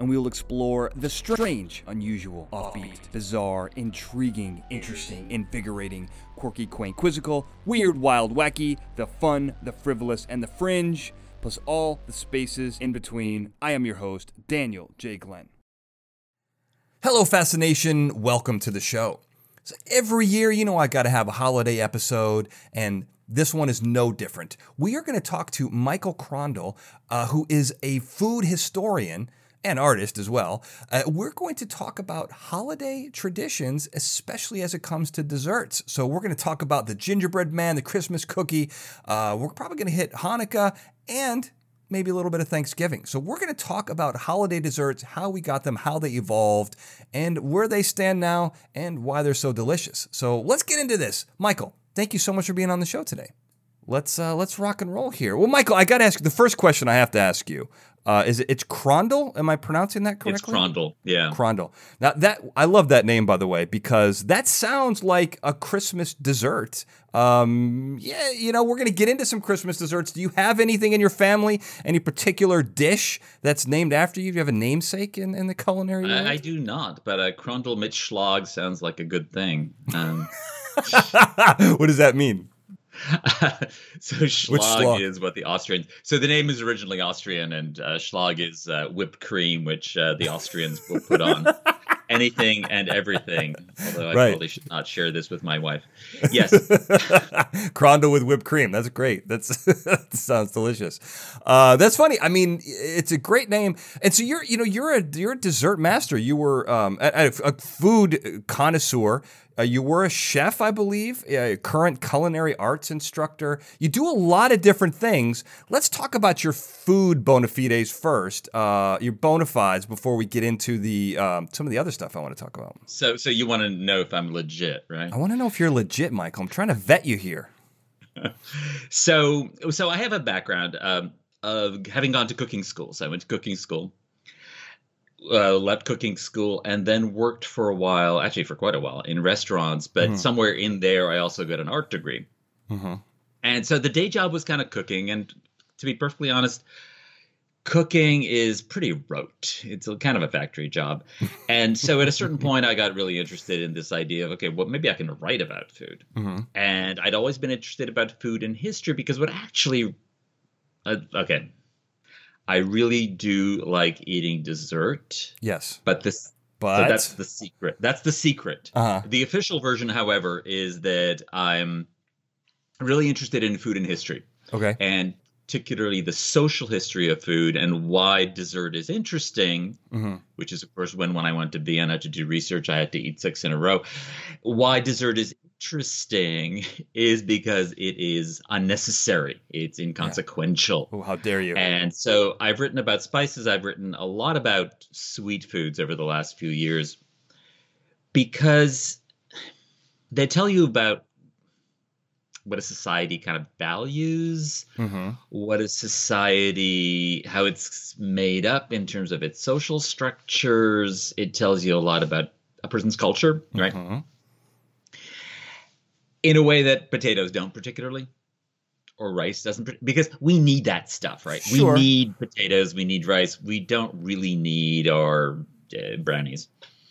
and we will explore the strange, unusual, offbeat, bizarre, intriguing, interesting, invigorating, quirky, quaint, quizzical, weird, wild, wacky, the fun, the frivolous, and the fringe, plus all the spaces in between. I am your host, Daniel J. Glenn. Hello, Fascination. Welcome to the show. So every year, you know, I got to have a holiday episode, and this one is no different. We are going to talk to Michael Krondl, uh, who is a food historian and artist as well. Uh, we're going to talk about holiday traditions, especially as it comes to desserts. So, we're going to talk about the gingerbread man, the Christmas cookie. Uh, we're probably going to hit Hanukkah and maybe a little bit of Thanksgiving. So, we're going to talk about holiday desserts, how we got them, how they evolved, and where they stand now, and why they're so delicious. So, let's get into this. Michael, thank you so much for being on the show today. Let's uh, let's rock and roll here. Well, Michael, I got to ask you the first question I have to ask you. Uh, is it it's Krondl? Am I pronouncing that correctly? It's Krondl. Yeah. Krondl. Now that I love that name by the way because that sounds like a Christmas dessert. Um, yeah, you know we're gonna get into some Christmas desserts. Do you have anything in your family? Any particular dish that's named after you? Do you have a namesake in, in the culinary world? I, I do not, but uh, Krondl mit Schlag sounds like a good thing. Um, what does that mean? so Schlag, is what the Austrians. So the name is originally Austrian, and uh, Schlag is uh, whipped cream, which uh, the Austrians will put on anything and everything. Although I right. probably should not share this with my wife. Yes, Krondl with whipped cream. That's great. That's that sounds delicious. Uh, that's funny. I mean, it's a great name. And so you're, you know, you're a you're a dessert master. You were um, a, a food connoisseur. Uh, you were a chef, I believe, a current culinary arts instructor. You do a lot of different things. Let's talk about your food bona fides first, uh, your bona fides, before we get into the um, some of the other stuff I want to talk about. So, so you want to know if I'm legit, right? I want to know if you're legit, Michael. I'm trying to vet you here. so, so I have a background um, of having gone to cooking school. So I went to cooking school uh, left cooking school and then worked for a while, actually for quite a while, in restaurants. But mm-hmm. somewhere in there, I also got an art degree. Mm-hmm. And so the day job was kind of cooking. And to be perfectly honest, cooking is pretty rote. It's a, kind of a factory job. And so at a certain point, I got really interested in this idea of, okay, well, maybe I can write about food. Mm-hmm. And I'd always been interested about food and history because what actually, uh, okay, I really do like eating dessert. Yes. But this but so that's the secret. That's the secret. Uh-huh. The official version, however, is that I'm really interested in food and history. Okay. And particularly the social history of food and why dessert is interesting, mm-hmm. which is, of course, when when I went to Vienna to do research, I had to eat six in a row. Why dessert is interesting is because it is unnecessary. It's inconsequential. Yeah. Oh, how dare you! And so I've written about spices. I've written a lot about sweet foods over the last few years because they tell you about what a society kind of values, mm-hmm. what a society, how it's made up in terms of its social structures. It tells you a lot about a person's culture, right? Mm-hmm. In a way that potatoes don't particularly, or rice doesn't, because we need that stuff, right? Sure. We need potatoes, we need rice. We don't really need our uh, brownies.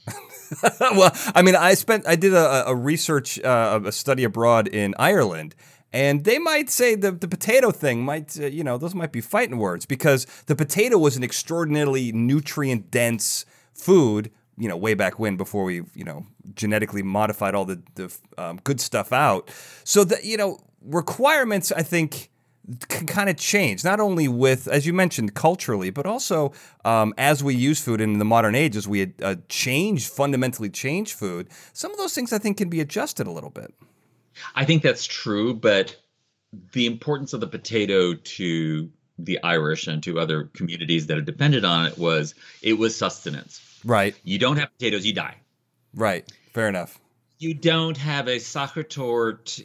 well, I mean, I spent, I did a, a research, uh, a study abroad in Ireland, and they might say the, the potato thing might, uh, you know, those might be fighting words because the potato was an extraordinarily nutrient dense food, you know, way back when before we, you know, genetically modified all the, the um, good stuff out. So that, you know, requirements, I think, can kind of change, not only with, as you mentioned, culturally, but also um, as we use food in the modern age, as we uh, change, fundamentally change food, some of those things I think can be adjusted a little bit. I think that's true, but the importance of the potato to the Irish and to other communities that are dependent on it was it was sustenance. Right. You don't have potatoes, you die. Right. Fair enough. You don't have a Sachertorte,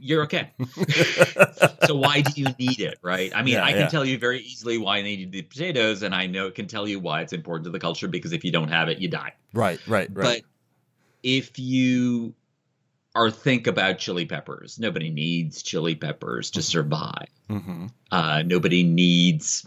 you're okay. so why do you need it, right? I mean, Yeah, I can yeah. tell you very easily why I need the potatoes, and I know it can tell you why it's important to the culture because if you don't have it, you die. Right, right, right. But if you or think about chili peppers, nobody needs chili peppers to survive. hmm Uh, nobody needs,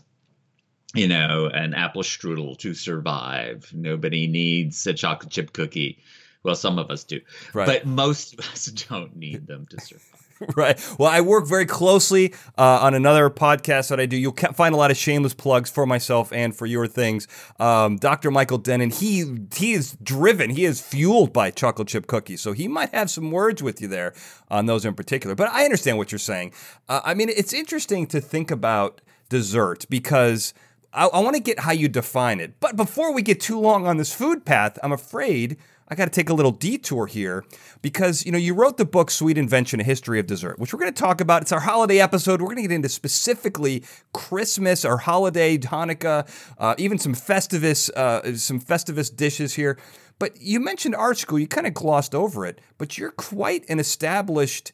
you know, an apple strudel to survive. Nobody needs a chocolate chip cookie. Well, some of us do, Right. but most of us don't need them to survive. right. Well, I work very closely uh, on another podcast that I do. You'll find a lot of shameless plugs for myself and for your things. Um, Dr. Michael Denon, he he is driven, he is fueled by chocolate chip cookies, so he might have some words with you there on those in particular. But I understand what you're saying. Uh, I mean, it's interesting to think about dessert because. I, I want to get how you define it. But before we get too long on this food path, I'm afraid I got to take a little detour here because you know you wrote the book Sweet Invention: A History of Dessert, which we're going to talk about. It's our holiday episode. We're going to get into specifically Christmas or holiday, Hanukkah, uh, even some Festivus, uh, some Festivus dishes here. But you mentioned art school. You kind of glossed over it, but you're quite an established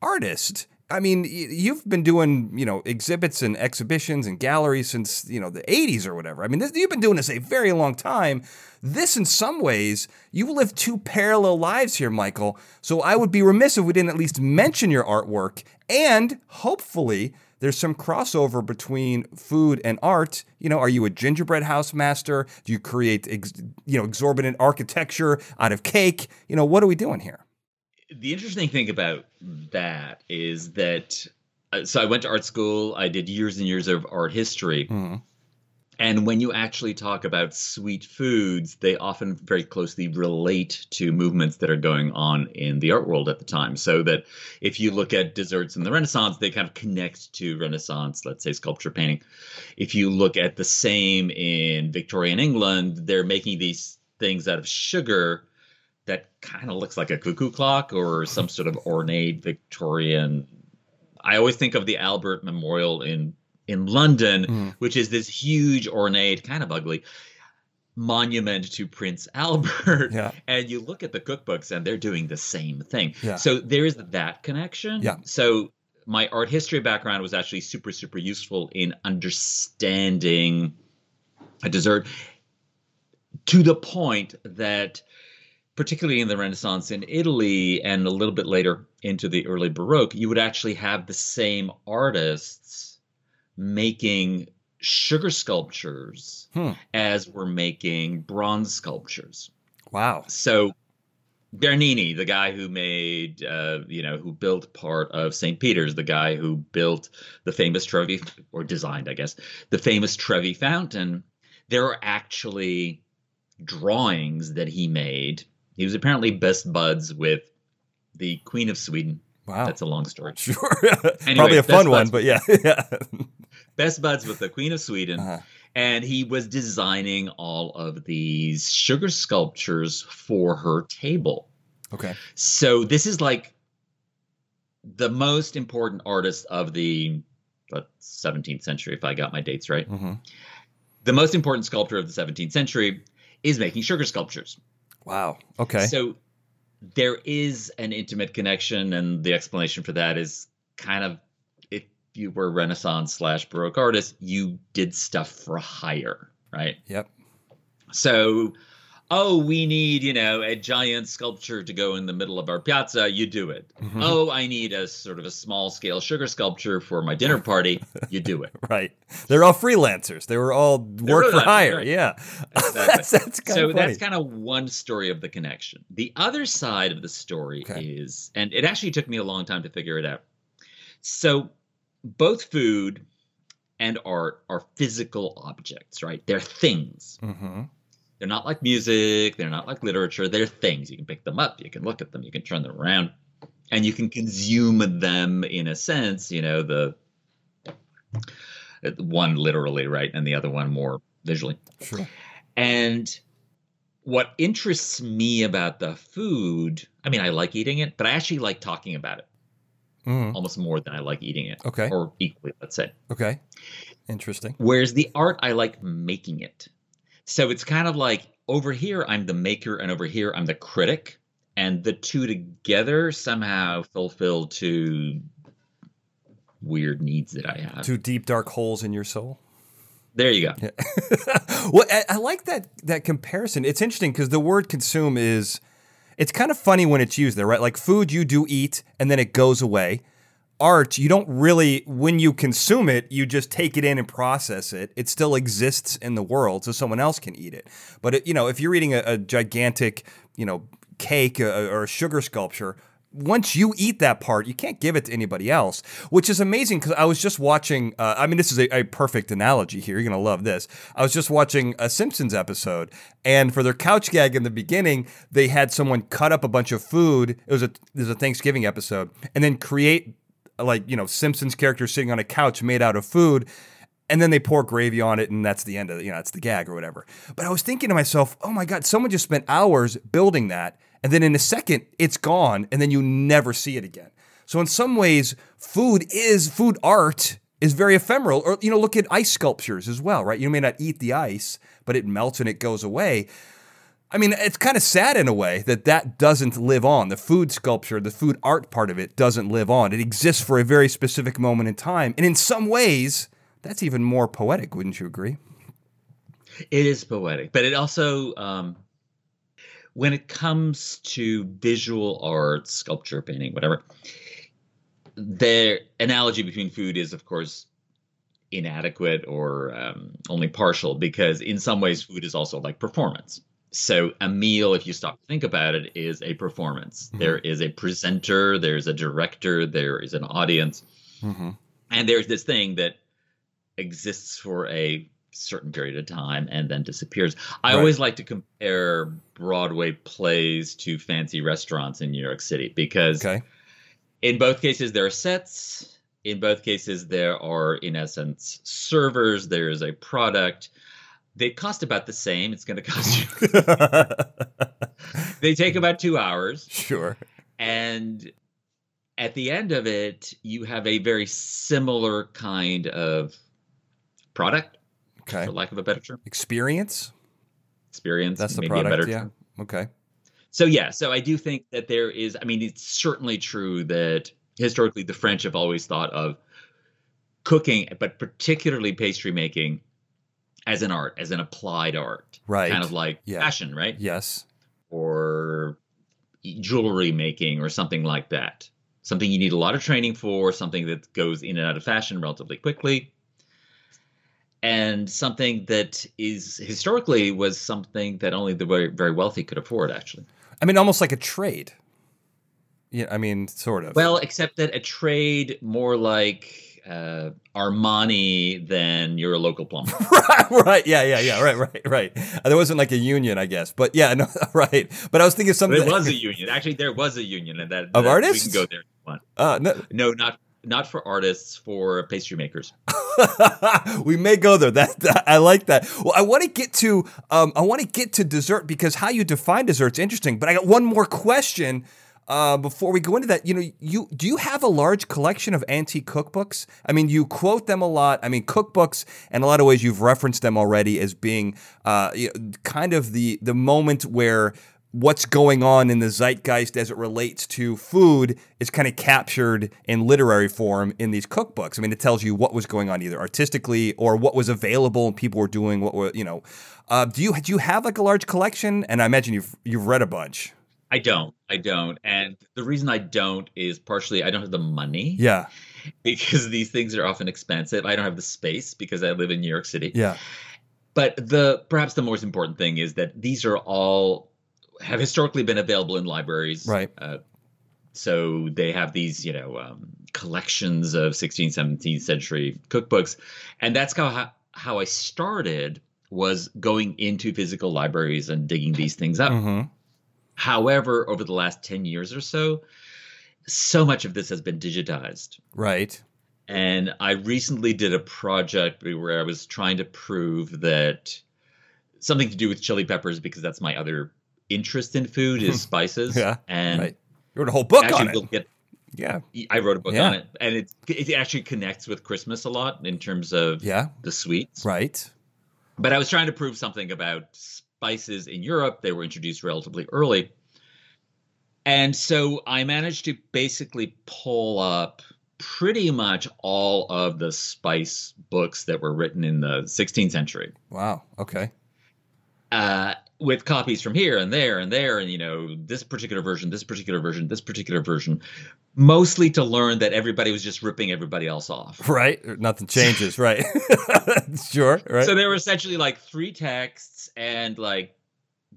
artist. I mean, you've been doing, you know, exhibits and exhibitions and galleries since, you know, the 80s or whatever. I mean, this, you've been doing this a very long time. This, in some ways, you live two parallel lives here, Michael. So I would be remiss if we didn't at least mention your artwork. And hopefully, there's some crossover between food and art. You know, are you a gingerbread house master? Do you create, ex, you know, exorbitant architecture out of cake? You know, what are we doing here? the interesting thing about that is that uh, so I went to art school. I did years and years of art history. Mhm. And when you actually talk about sweet foods, they often very closely relate to movements that are going on in the art world at the time. So that if you look at desserts in the Renaissance, they kind of connect to Renaissance, let's say sculpture painting. If you look at the same in Victorian England, they're making these things out of sugar that kind of looks like a cuckoo clock or some sort of ornate Victorian. I always think of the Albert Memorial in in London, Mhm. which is this huge ornate, kind of ugly monument to Prince Albert. Yeah. And you look at the cookbooks and they're doing the same thing. Yeah. So there is that connection. Yeah. So my art history background was actually super, super useful in understanding a dessert to the point that particularly in the Renaissance in Italy and a little bit later into the early Baroque, you would actually have the same artists making sugar sculptures Hmm. as were making bronze sculptures. Wow. So Bernini, the guy who made, uh, you know, who built part of St. Peter's, the guy who built the famous Trevi, or designed, I guess, the famous Trevi fountain, there are actually drawings that he made. He was apparently best buds with the Queen of Sweden. Wow. That's a long story. Sure. Anyway, Probably a fun one, but yeah. yeah. Best buds with the Queen of Sweden. Uh-huh. and he was designing all of these sugar sculptures for her table. Okay. So this is like the most important artist of the 17th century, if I got my dates right. hmm The most important sculptor of the 17th century is making sugar sculptures. Wow. Okay. So there is an intimate connection, and the explanation for that is kind of you were Renaissance slash Baroque artist, you did stuff for hire, right? yep. So, oh, we need, you know, a giant sculpture to go in the middle of our piazza, you do it. Mhm. Oh, I need a sort of a small scale sugar sculpture for my dinner party, you do it. Right. They're all freelancers. They were all work for hire. right. Yeah. Exactly. that's that's so that's kind of one story of the connection. The other side of the story Okay. is, and it actually took me a long time to figure it out. So both food and art are physical objects, right? They're things. hmm They're not like music, they're not like literature, they're things. You can pick them up, you can look at them, you can turn them around, and you can consume them in a sense, you know, the one literally, right, and the other one more visually. Sure. And what interests me about the food, I mean, I like eating it, but I actually like talking about it hmm almost more than I like eating it. Okay. Or equally, let's say. Okay. Interesting. Whereas the art, I like making it. So it's kind of like over here I'm the maker, and over here I'm the critic, and the two together somehow fulfill two weird needs that I have. Two deep dark holes in your soul. There you go. Yeah. well, I, I, like that that comparison. It's interesting because the word consume is it's kind of funny when it's used there, right? Like food you do eat and then it goes away. Art, you don't really when you consume it, you just take it in and process it. It still exists in the world so someone else can eat it. But it, you know, if you're eating a, a gigantic, you know, cake uh, or a sugar sculpture, once you eat that part, you can't give it to anybody else, which is amazing because I was just watching. Uh, I mean, this is a, a, perfect analogy here. You're going to love this. I was just watching a Simpsons episode, and for their couch gag in the beginning, they had someone cut up a bunch of food. It was a, it was a Thanksgiving episode, and then create like, you know, Simpsons characters sitting on a couch made out of food and then they pour gravy on it and that's the end of it you know that's the gag or whatever but i was thinking to myself oh my god someone just spent hours building that and then in a second it's gone and then you never see it again so in some ways food is food art is very ephemeral or you know look at ice sculptures as well right you may not eat the ice but it melts and it goes away I mean, it's kind of sad in a way that that doesn't live on. The food sculpture, the food art part of it doesn't live on. It exists for a very specific moment in time. And in some ways, that's even more poetic, wouldn't you agree? It is poetic, but it also, um, when it comes to visual art, sculpture, painting, whatever, the analogy between food is, of course, inadequate or um, only partial because, in some ways, food is also like performance. So, a meal, if you stop to think about it, is a performance. Mm-hmm. There is a presenter, there's a director, there is an audience. Mm-hmm. And there's this thing that exists for a certain period of time and then disappears. I right. always like to compare Broadway plays to fancy restaurants in New York City because okay. in both cases there are sets, in both cases there are in essence servers, there is a product. They cost about the same. It's going to cost you. they take about 2 hours. Sure. And at the end of it, you have a very similar kind of product, okay. for lack of a better term. Experience. Experience. That's the product. yeah. Term. Okay. So yeah, so I do think that there is. I mean, it's certainly true that historically the French have always thought of cooking, but particularly pastry making, as an art, as an applied art, right? Kind of like yeah. fashion, right? Yes. Or jewelry making, or something like that. Something you need a lot of training for. Something that goes in and out of fashion relatively quickly and something that is historically was something that only the very, very wealthy could afford actually i mean almost like a trade yeah i mean sort of well except that a trade more like uh, Armani than you're a local plumber. right, right, yeah, yeah, yeah, right, right, right. Uh, there wasn't like a union, I guess, but yeah, no, right. But I was thinking something. It was a union. Actually, there was a union, and that of that artists. We can go there. If uh, no, no, not not for artists, for pastry makers. we may go there. That, that, I like that. Well, I want to get to um, I want to get to dessert because how you define dessert is interesting. But I got one more question uh, before we go into that. You know, you do you have a large collection of antique cookbooks? I mean, you quote them a lot. I mean, cookbooks, in a lot of ways, you've referenced them already as being uh, kind of the the moment where what's going on in the zeitgeist as it relates to food is kind of captured in literary form in these cookbooks. I mean, it tells you what was going on either artistically or what was available and people were doing what were, you know. Uh, do you do you have like a large collection? And I imagine you've you've read a bunch. I don't. I don't. And the reason I don't is partially I don't have the money. Yeah. Because these things are often expensive. I don't have the space because I live in New York City. Yeah. But the perhaps the most important thing is that these are all have historically been available in libraries. Right. Uh, so they have these, you know, um, collections of 16th, 17th century cookbooks, and that's how how I started was going into physical libraries and digging these things up. Mm-hmm. However, over the last 10 years or so, so much of this has been digitized. Right. And I recently did a project where I was trying to prove that something to do with chili peppers because that's my other interest in food is spices. yeah, and right. you wrote a whole book on it. Get, yeah, I wrote a book yeah. on it, and it it actually connects with Christmas a lot in terms of yeah the sweets. Right. But I was trying to prove something about spices in Europe. They were introduced relatively early. And so I managed to basically pull up pretty much all of the spice books that were written in the 16th century. Wow. Okay. Uh, with copies from here and there and there, and you know, this particular version, this particular version, this particular version, mostly to learn that everybody was just ripping everybody else off. Right. Nothing changes. right. sure. Right. So there were essentially like three texts, and like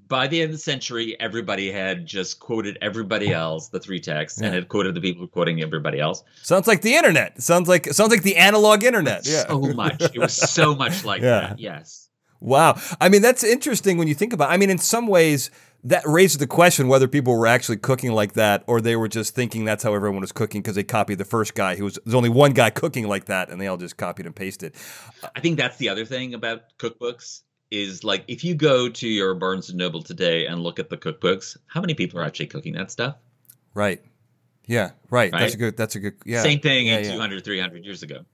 by the end of the century, everybody had just quoted everybody else, the three texts, Yeah. and had quoted the people quoting everybody else. sounds like the internet. Sounds like sounds like the analog internet. Yeah. So much. It was so much like Yeah. that. Yes. Wow. I mean, that's interesting when you think about it. I mean, in some ways, that raises the question whether people were actually cooking like that or they were just thinking that's how everyone was cooking because they copied the first guy who was there's only one guy cooking like that and they all just copied and pasted. I think that's the other thing about cookbooks is like if you go to your Barnes and Noble today and look at the cookbooks, how many people are actually cooking that stuff? Right. Yeah, right. That's a good that's a good yeah. Same thing Yeah, in yeah. 200, 300 years ago.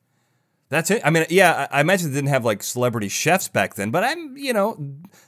That's it. I mean, yeah, I imagine they didn't have like celebrity chefs back then, but I'm, you know,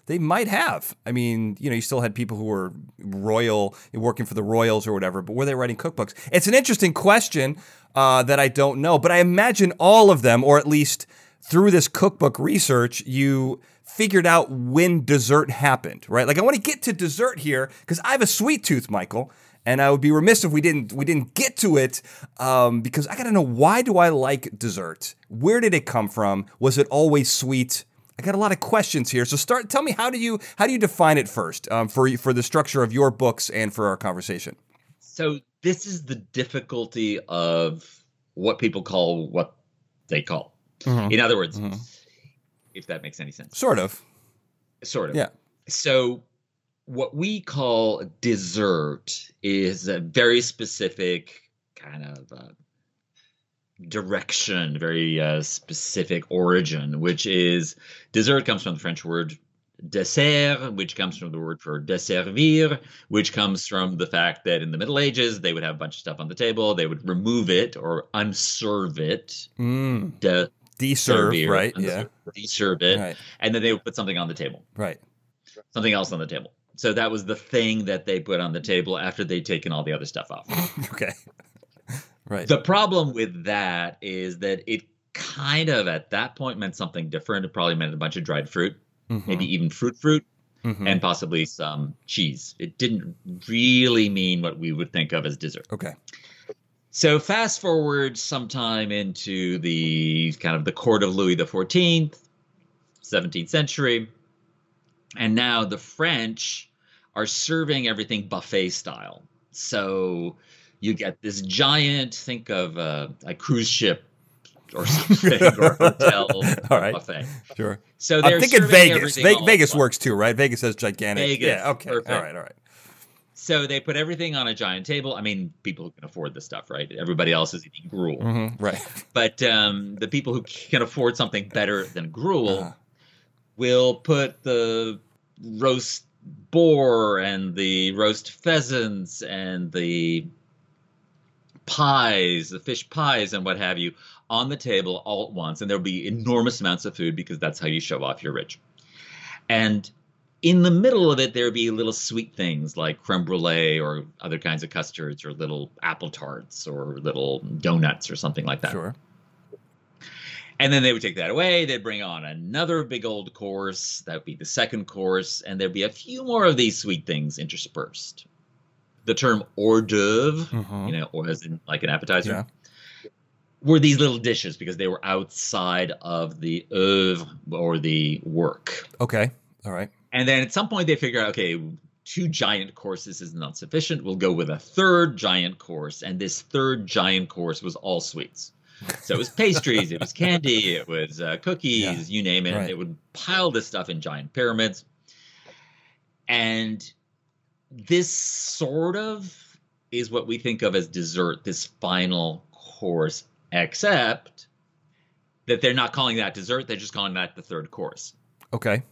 they might have. I mean, you know, you still had people who were royal, working for the royals or whatever, but were they writing cookbooks? It's an interesting question uh, that I don't know, but I imagine all of them, or at least through this cookbook research, you figured out when dessert happened, right? Like I want to get to dessert here because I have a sweet tooth, Michael, and I would be remiss if we didn't we didn't get to it um, because I got to know why do I like dessert? Where did it come from? Was it always sweet? I got a lot of questions here, so start. Tell me how do you how do you define it first um, for for the structure of your books and for our conversation? So this is the difficulty of what people call what they call. Mhm. In other words, Mhm. if that makes any sense, Sort of. sort of. Yeah. So what we call dessert is a very specific kind of uh, direction, very uh, specific origin, which is dessert comes from the French word dessert, which comes from the word for desservir, which comes from the fact that in the Middle Ages they would have a bunch of stuff on the table, they would remove it or unserve it, Mm. de- Deserve, servir, right? Yeah. deserve it, Right. and then they would put something on the table Right. something else on the table. So that was the thing that they put on the table after they'd taken all the other stuff off. Okay. right. the problem with that is that it kind of at that point meant something different. It probably meant a bunch of dried fruit, Mhm. maybe even fruit fruit, Mhm. and possibly some cheese. It didn't really mean what we would think of as dessert. okay. So fast forward sometime into the kind of the court of Louis XIV, 17th century, and now the French are serving everything buffet style. So you get this giant, think of uh, a cruise ship or something, or hotel All right. buffet. Sure. So I'm they're thinking serving Vegas. Ve- Vegas works too, right? Vegas has gigantic. Vegas, Yeah. Okay. perfect. All right. All right. So they put everything on a giant table. I mean, people who can afford this stuff, right? Everybody else is eating gruel. hmm Right. But um, the people who can afford something better than gruel Uh-huh. will put the roast boar and the roast pheasants and the pies, the fish pies and what have you, on the table all at once. And there'll be enormous amounts of food because that's how you show off you're rich. And in the middle of it, there'll be little sweet things like creme brulee or other kinds of custards or little apple tarts or little donuts or something like that. Sure. And then they would take that away. They'd bring on another big old course. That would be the second course. And there'd be a few more of these sweet things interspersed. The term hors d'oeuvre, Mhm. you know, or as in like an appetizer, Yeah. were these little dishes because they were outside of the oeuvre or the work. Okay. All right. And then at some point they figure out, okay, two giant courses is not sufficient. We'll go with a third giant course. And this third giant course was all sweets. So it was pastries, it was candy, it was uh, cookies, Yeah, you name it. right. They would pile this stuff in giant pyramids. And this sort of is what we think of as dessert, this final course, except that they're not calling that dessert, they're just calling that the third course. Okay.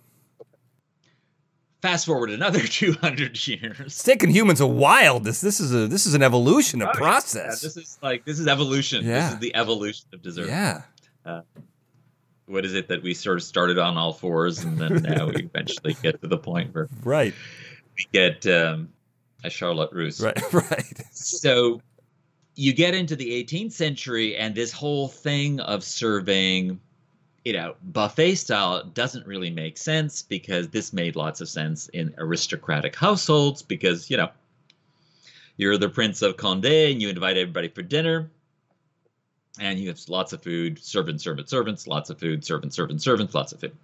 Fast forward another 200 years. It's taken humans a while. This this is a this is an evolution, a Oh, process. Yeah, this is like this is evolution. Yeah. This is the evolution of dessert. Yeah. what is it that we sort of started on all fours and then now we eventually get to the point where Right. we get um, a Charlotte Russe. Right. Right. So you get into the 18th century, and this whole thing of serving, you know, buffet style doesn't really make sense because this made lots of sense in aristocratic households because, you know, you're the Prince of Conde and you invite everybody for dinner. And you have lots of food, servants, servants, servants, lots of food, servants, servants, servants, lots of food.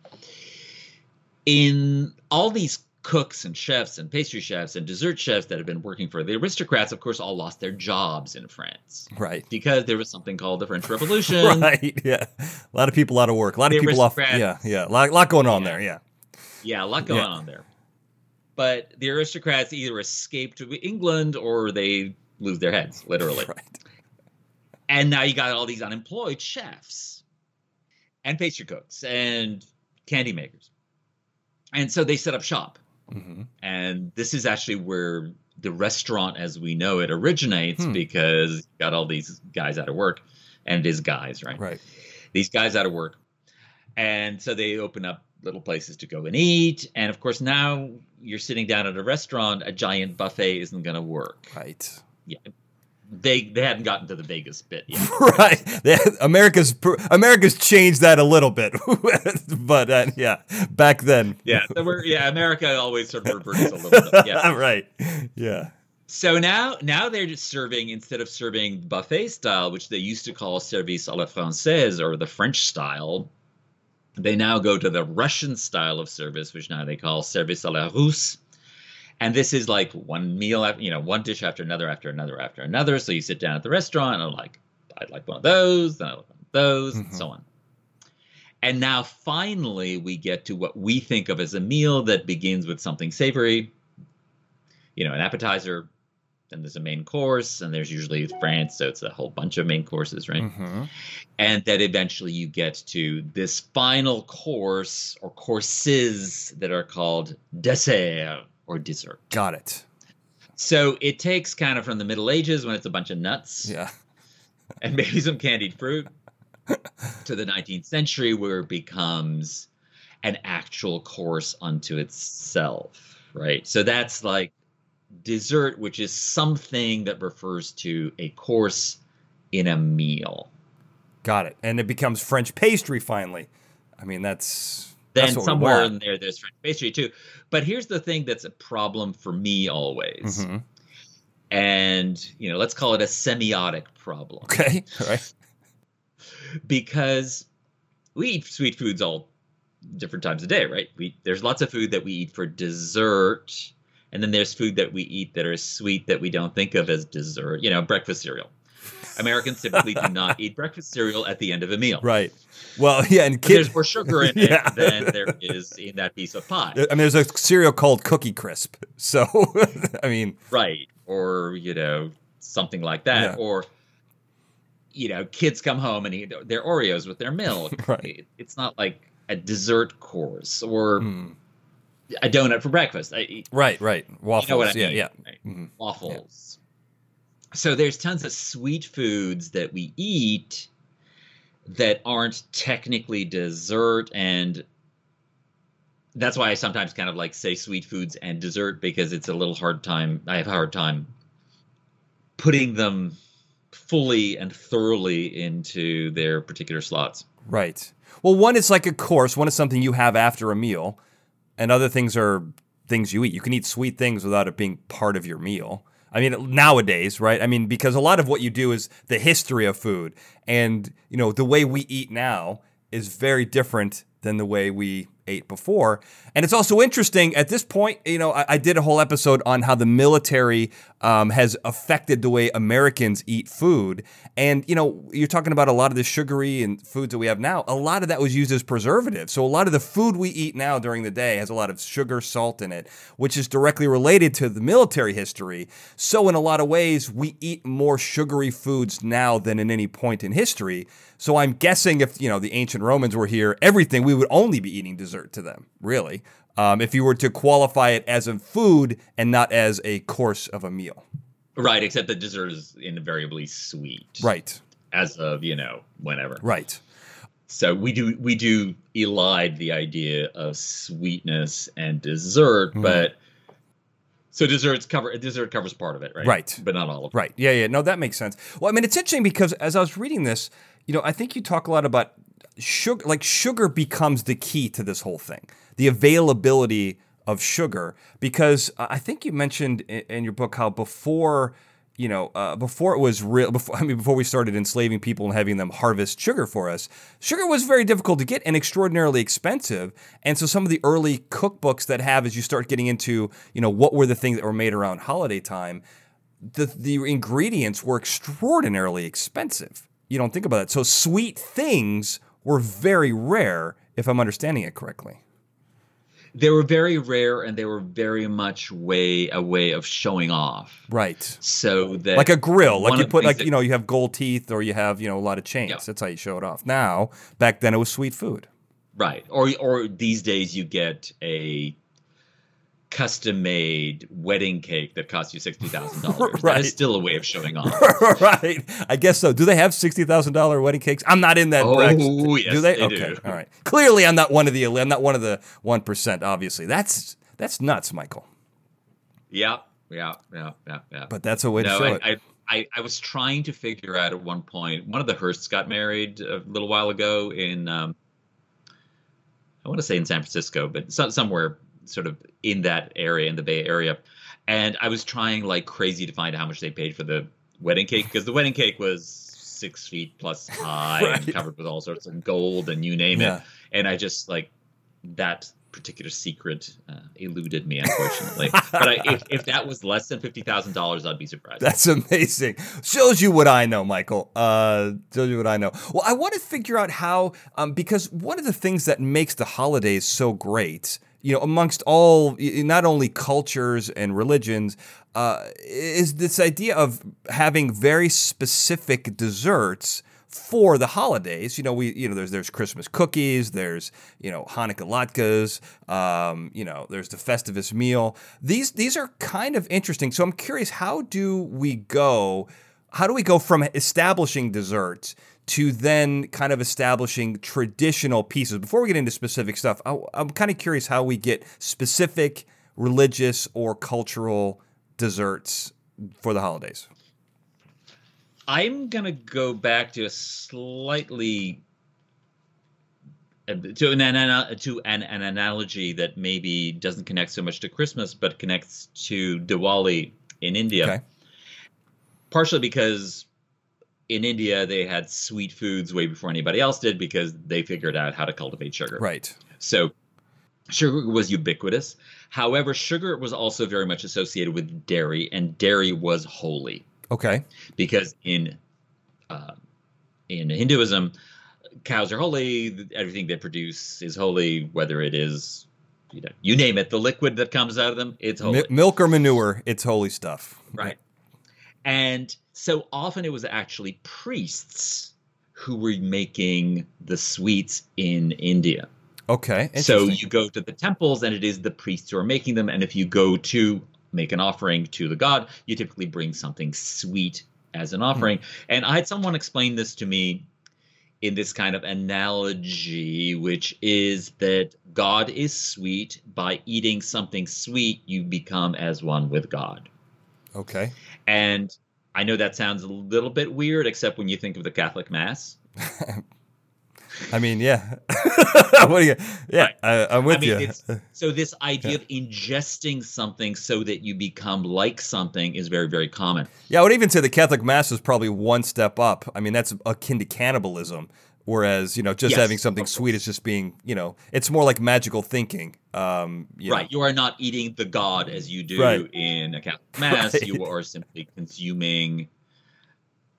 In all these cooks and chefs and pastry chefs and dessert chefs that have been working for the aristocrats, of course, all lost their jobs in France Right. because there was something called the French Revolution. Right. Yeah. A lot of people out of work. A lot of people off. Yeah. Yeah. A lot, lot going on Yeah. there. Yeah. Yeah, a lot going Yeah. on there. But the aristocrats either escape to England or they lose their heads, literally. Right. And now you got all these unemployed chefs and pastry cooks and candy makers. And so they set up shop. Hmm And this is actually where the restaurant as we know it originates Hmm. because you got all these guys out of work and it is guys, right? Right. These guys out of work. And so they open up little places to go and eat. And of course, now you're sitting down at a restaurant, a giant buffet isn't going to work. Right. They they hadn't gotten to the Vegas bit yet. right. America's America's changed that a little bit, but uh, yeah, back then. yeah, we're yeah, America always sort of reverts a little bit. Yeah. right. Yeah. So now now they're just serving instead of serving buffet style, which they used to call service à la française or the French style, they now go to the Russian style of service, which now they call service à la russe. And this is like one meal after you know, one dish after another after another after another. So you sit down at the restaurant and I'm like, I'd like one of those, then I'd like one of those, and Mhm. so on. And now finally we get to what we think of as a meal that begins with something savory, you know, an appetizer, then there's a main course, and there's usually France, so it's a whole bunch of main courses, right? hmm And that eventually you get to this final course or courses that are called dessert or dessert. Got it. So it takes kind of from the Middle Ages when it's a bunch of nuts Yeah. and maybe some candied fruit to the 19th century where it becomes an actual course unto itself, right? So that's like dessert, which is something that refers to a course in a meal. Got it. And it becomes French pastry finally. I mean, that's Then what somewhere in there, there's French pastry too. But here's the thing that's a problem for me always. Mhm. And, you know, let's call it a semiotic problem. Okay. All right. because we eat sweet foods all different times of day, right? We there's lots of food that we eat for dessert, and then there's food that we eat that are sweet that we don't think of as dessert. You know, breakfast cereal. Americans typically do not eat breakfast cereal at the end of a meal. Right. Well, yeah, and kids. there's more sugar in Yeah. it than there is in that piece of pie. I mean, there's a cereal called Cookie Crisp. So, I mean, right or you know something like that Yeah. or you know kids come home and eat their oreos with their milk Right. It's not like a dessert course or mm, a donut for breakfast I, right, right. Waffles. you know yeah, mean, yeah. right? Mhm. waffles so there's tons of sweet foods that we eat that aren't technically dessert and that's why I sometimes kind of like say sweet foods and dessert because it's a little hard time. I have a hard time putting them fully and thoroughly into their particular slots. Right. Well, one is like a course. One is something you have after a meal, and other things are things you eat. You can eat sweet things without it being part of your meal. I mean, nowadays, right? I mean, because a lot of what you do is the history of food, and you know the way we eat now is very different than the way we ate before. And it's also interesting at this point. You know, I, I did a whole episode on how the military um, has affected the way Americans eat food. And you know, you're talking about a lot of the sugary and foods that we have now. A lot of that was used as preservatives. So a lot of the food we eat now during the day has a lot of sugar, salt in it, which is directly related to the military history. So in a lot of ways, we eat more sugary foods now than in any point in history. So I'm guessing if you know the ancient Romans were here, everything we would only be eating dessert to them, really. Um, if you were to qualify it as a food and not as a course of a meal. Right, except the dessert is invariably sweet. Right, As of, you know, whenever. right. So we do we do elide the idea of sweetness and dessert, Mhm. but so desserts cover dessert covers part of it, right? Right. but not all of it. Right. Yeah, yeah. No, that makes sense. Well, I mean, it's interesting because as I was reading this, you know, I think you talk a lot about sugar, like sugar becomes the key to this whole thing, the availability of sugar. Because uh, I think you mentioned in, your book how before, you know, uh, before it was real, before, I mean, before we started enslaving people and having them harvest sugar for us, sugar was very difficult to get and extraordinarily expensive. And so some of the early cookbooks that have, as you start getting into, you know, what were the things that were made around holiday time, the the ingredients were extraordinarily expensive. You don't think about that. So sweet things were very rare, if I'm understanding it correctly. They were very rare, and they were very much way a way of showing off. Right. So that Like a grill, like you put like that- you know you have gold teeth or you have you know a lot of chains. Yeah. That's how you show it off. Now, back then it was sweet food. Right. Or or these days you get a custom made wedding cake that costs you sixty thousand dollars. That Right. is still a way of showing off. right. I guess so. Do they have sixty thousand dollar wedding cakes? I'm not in that Oh, bracket. yes, do they? they okay. do. All right. Clearly, I'm not one of the. I'm not one of the one percent. Obviously, that's that's nuts, Michael. yeah, yeah, yeah, yeah, yeah. But that's a way to no, show I, it. I, I, I was trying to figure out at one point. One of the Hearsts got married a little while ago in, um, I want to say in San Francisco, but so, somewhere sort of in that area, in the Bay Area. And I was trying like crazy to find how much they paid for the wedding cake because the wedding cake was six feet plus high Right. and covered with all sorts of gold and you name Yeah. it. And I just like that particular secret uh, eluded me, unfortunately. but I, if, if that was less than fifty thousand dollars, I'd be surprised. That's amazing. Shows you what I know, Michael. Uh, shows you what I know. Well, I want to figure out how, um, because one of the things that makes the holidays so great, you know, amongst all, not only cultures and religions, uh, is this idea of having very specific desserts for the holidays. You know, we you know there's there's Christmas cookies, there's you know Hanukkah latkes, um, you know there's the Festivus meal. These these are kind of interesting. So I'm curious, how do we go? How do we go from establishing desserts to then kind of establishing traditional pieces? Before we get into specific stuff, I, I'm kind of curious how we get specific religious or cultural desserts for the holidays. I'm gonna go back to a slightly uh, to an, ana- to an, an analogy that maybe doesn't connect so much to Christmas, but connects to Diwali in India. Okay. Partially because in India they had sweet foods way before anybody else did because they figured out how to cultivate sugar. Right. So sugar was ubiquitous. However, sugar was also very much associated with dairy, and dairy was holy Okay. because in uh, in Hinduism, cows are holy. Everything they produce is holy, whether it is you know you name it, the liquid that comes out of them, it's holy. Mi- milk or manure, it's holy stuff. Right. And so often it was actually priests who were making the sweets in India. Okay. So you go to the temples and it is the priests who are making them. And if you go to make an offering to the god, you typically bring something sweet as an offering. Hmm. And I had someone explain this to me in this kind of analogy, which is that God is sweet. By eating something sweet, you become as one with God. Okay. And I know that sounds a little bit weird, except when you think of the Catholic Mass. I mean, yeah. what do you? Yeah, Right. I, I'm with I mean, you. so this idea of ingesting something so that you become like something is very, very common. Yeah, I would even say the Catholic Mass is probably one step up. I mean, that's akin to cannibalism. Whereas, you know, just Yes, having something sweet is just being, you know, it's more like magical thinking. Um, you know. Right. You are not eating the God as you do Right. in a Catholic Mass. Right. You are simply consuming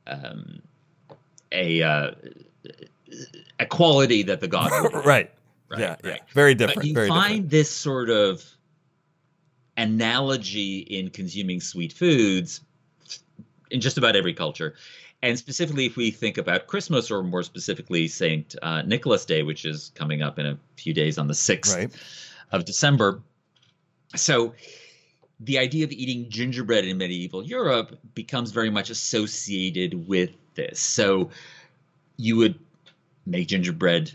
um, a uh, a quality that the God right. Right, Yeah, yeah. right. Very But different. you very find different. this sort of analogy in consuming sweet foods in just about every culture. And specifically, if we think about Christmas, or more specifically, St. Uh, Nicholas Day, which is coming up in a few days on the 6th Right. of December. So, the idea of eating gingerbread in medieval Europe becomes very much associated with this. So, you would make gingerbread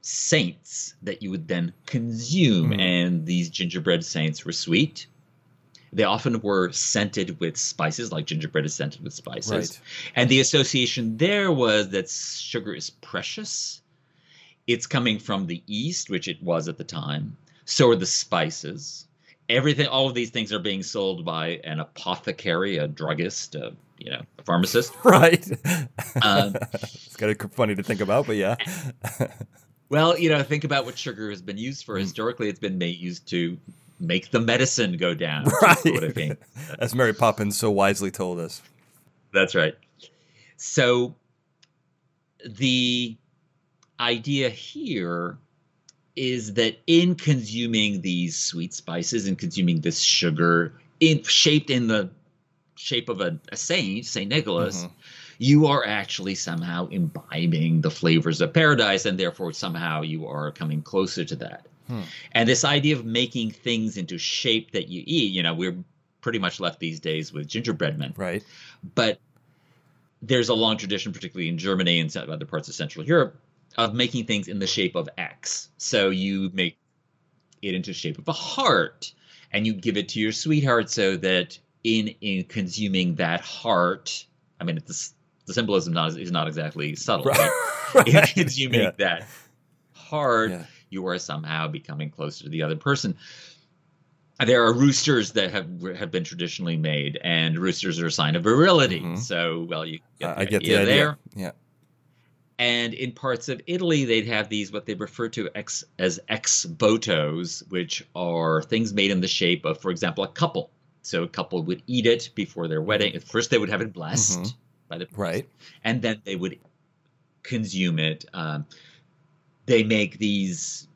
saints that you would then consume. Mhm. And these gingerbread saints were sweet. They often were scented with spices, like gingerbread is scented with spices. Right. And the association there was that sugar is precious. It's coming from the East, which it was at the time. So are the spices. Everything, all of these things are being sold by an apothecary, a druggist, a, you know, a pharmacist. Right. Um, it's kind of funny to think about, but yeah. Well, you know, think about what sugar has been used for. Mm. Historically, it's been made, used to make the medicine go down. right. Sort of thing. As Mary Poppins so wisely told us. That's right. So the idea here is that in consuming these sweet spices and consuming this sugar in shaped in the shape of a, a saint, Saint Nicholas, Mhm. you are actually somehow imbibing the flavors of paradise, and therefore somehow you are coming closer to that. Hmm. And this idea of making things into shape that you eat, you know, we're pretty much left these days with gingerbread men Right. but there's a long tradition, particularly in Germany and some other parts of Central Europe, of making things in the shape of X. So you make it into the shape of a heart, and you give it to your sweetheart so that in in consuming that heart, I mean, it's, the symbolism not, is not exactly subtle. Right. But in Right. consuming Yeah. that heart, Yeah. You are somehow becoming closer to the other person. There are roosters that have have been traditionally made, and roosters are a sign of virility. Mhm. So, well, you get the I get idea the idea. there. Yeah. And in parts of Italy, they'd have these what they refer to ex, as ex votos, which are things made in the shape of, for example, a couple. So a couple would eat it before their wedding. At first, they would have it blessed Mhm. by the priest, Right. and then they would consume it. Um, they make these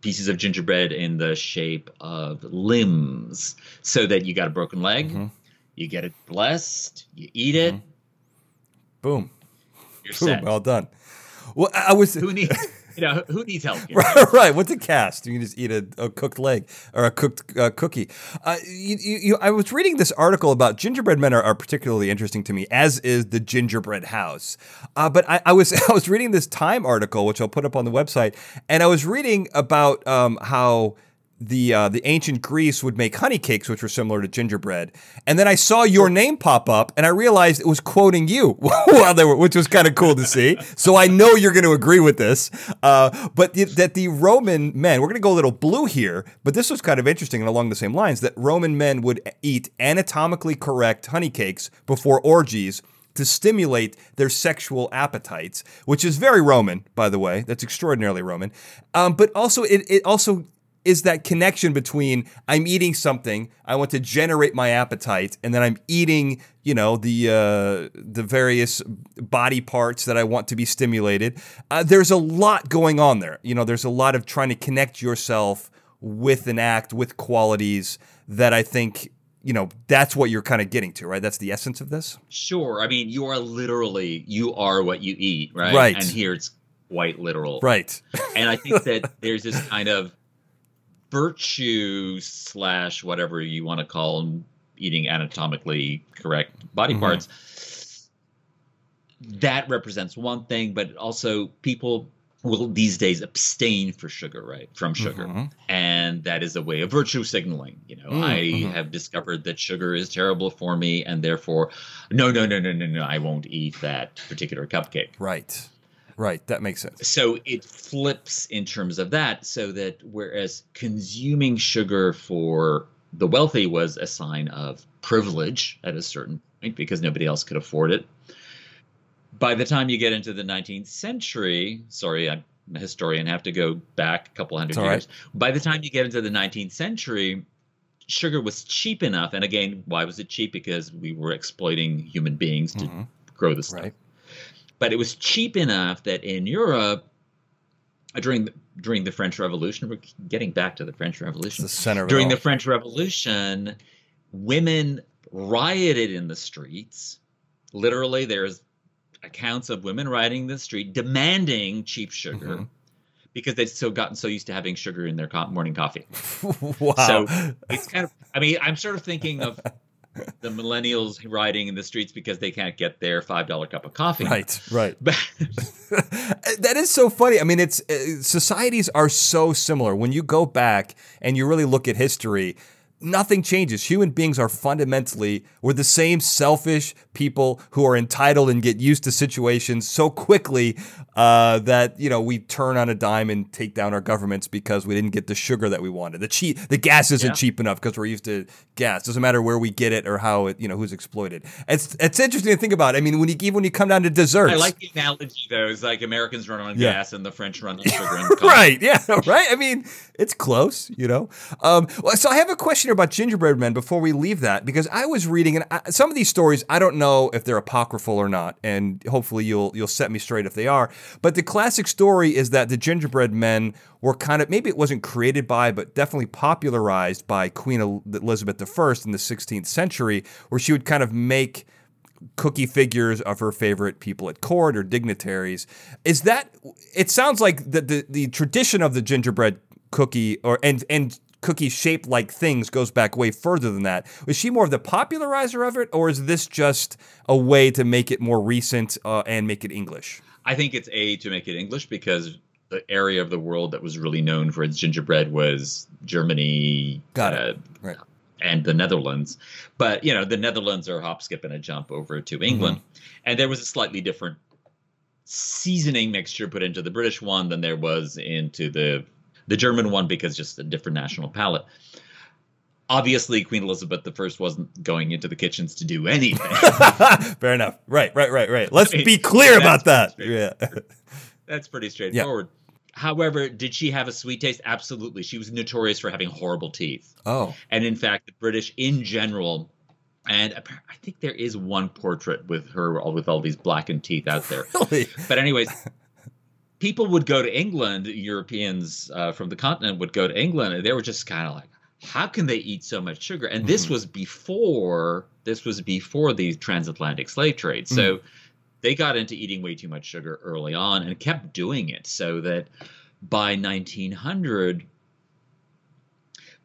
pieces of gingerbread in the shape of limbs, so that you got a broken leg, Mhm. you get it blessed, you eat it, Mhm. Boom. you're Boom. set. Well done. Well, I I was Who needs, you know, who needs help? right, right. What's a cast? You can just eat a, a cooked leg or a cooked uh, cookie. Uh, you, you, you, I was reading this article about gingerbread men are, are particularly interesting to me, as is the gingerbread house. Uh, but I, I was I was reading this Time article, which I'll put up on the website, and I was reading about um, how. The uh, the ancient Greece would make honey cakes, which were similar to gingerbread, and then I saw your name pop up, and I realized it was quoting you while they were, which was kind of cool to see. So I know you're going to agree with this. Uh, but the, that the Roman men, we're going to go a little blue here, but this was kind of interesting and along the same lines that Roman men would eat anatomically correct honey cakes before orgies to stimulate their sexual appetites, which is very Roman, by the way. That's extraordinarily Roman. Um, but also, it, it also is that connection between I'm eating something, I want to generate my appetite, and then I'm eating, you know, the uh, the various body parts that I want to be stimulated. Uh, there's a lot going on there. You know, there's a lot of trying to connect yourself with an act, with qualities that I think, you know, that's what you're kind of getting to, right? That's the essence of this. Sure. I mean, you are literally you are what you eat, right? Right. And here it's quite literal. Right. And I think that there's this kind of virtue slash whatever you want to call eating anatomically correct body Mhm. parts. That represents one thing, but also people will these days abstain for sugar, right? From sugar. Mhm. And that is a way of virtue signaling. You know, Mm, I mhm. have discovered that sugar is terrible for me, and therefore, no, no, no, no, no, no, I won't eat that particular cupcake. Right. Right. That makes sense. So it flips in terms of that, so that whereas consuming sugar for the wealthy was a sign of privilege at a certain point because nobody else could afford it. By the time you get into the 19th century, sorry, I'm a historian, have to go back a couple hundred all right. years. By the time you get into the 19th century, sugar was cheap enough. And again, why was it cheap? Because we were exploiting human beings to Mhm. grow the stuff Right. But it was cheap enough that in Europe uh, during the, during the French Revolution, we're getting back to the French It's Revolution. the center of During the. French Revolution, women rioted in the streets. Literally, there's accounts of women rioting in the street demanding cheap sugar Mhm. because they'd so gotten so used to having sugar in their co- morning coffee. wow. So it's kind of, I mean, I'm sort of thinking of the millennials riding in the streets because they can't get their five dollar cup of coffee. Right, right. That is so funny. I mean, it's uh, societies are so similar. When you go back and you really look at history, nothing changes. Human beings are fundamentally we're the same selfish people who are entitled and get used to situations so quickly uh, that you know we turn on a dime and take down our governments because we didn't get the sugar that we wanted. The cheap, the gas isn't Yeah. cheap enough because we're used to gas. Doesn't matter where we get it or how it, you know, who's exploited. It's it's interesting to think about. I mean, when you even when you come down to desserts, I like the analogy though. It's like Americans run on Yeah. gas and the French run on sugar and right yeah right i mean it's close you know um, so i have a question about gingerbread men before we leave that because i was reading and I, some of these stories i don't know if they're apocryphal or not and hopefully you'll you'll set me straight if they are but the classic story is that the gingerbread men were kind of maybe it wasn't created by but definitely popularized by queen El- elizabeth i in the 16th century where she would kind of make cookie figures of her favorite people at court or dignitaries. Is that? It sounds like the the, the tradition of the gingerbread cookie or and and cookie shaped like things goes back way further than that. Was she more of the popularizer of it, or is this just a way to make it more recent uh, and make it English? I think it's a to make it English because the area of the world that was really known for its gingerbread was Germany, Got it. uh, Right. and the Netherlands. But you know, the Netherlands are a hop, skip, and a jump over to England, and there was a slightly different seasoning mixture put into the British one than there was into the the German one because just a different national palate. Obviously, Queen Elizabeth I wasn't going into the kitchens to do anything. Fair enough. Right, right, right, right. Let's Right. be clear about that. That's Yeah. That's pretty straightforward. However, did she have a sweet taste? Absolutely. She was notorious for having horrible teeth. Oh. And in fact, the British in general, and I think there is one portrait with her with all these blackened teeth out there. Really? But anyways, people would go to England. Europeans uh, from the continent would go to England, and they were just kind of like, "How can they eat so much sugar?" And this was before this was before the transatlantic slave trade. So they got into eating way too much sugar early on and kept doing it, so that by 1900,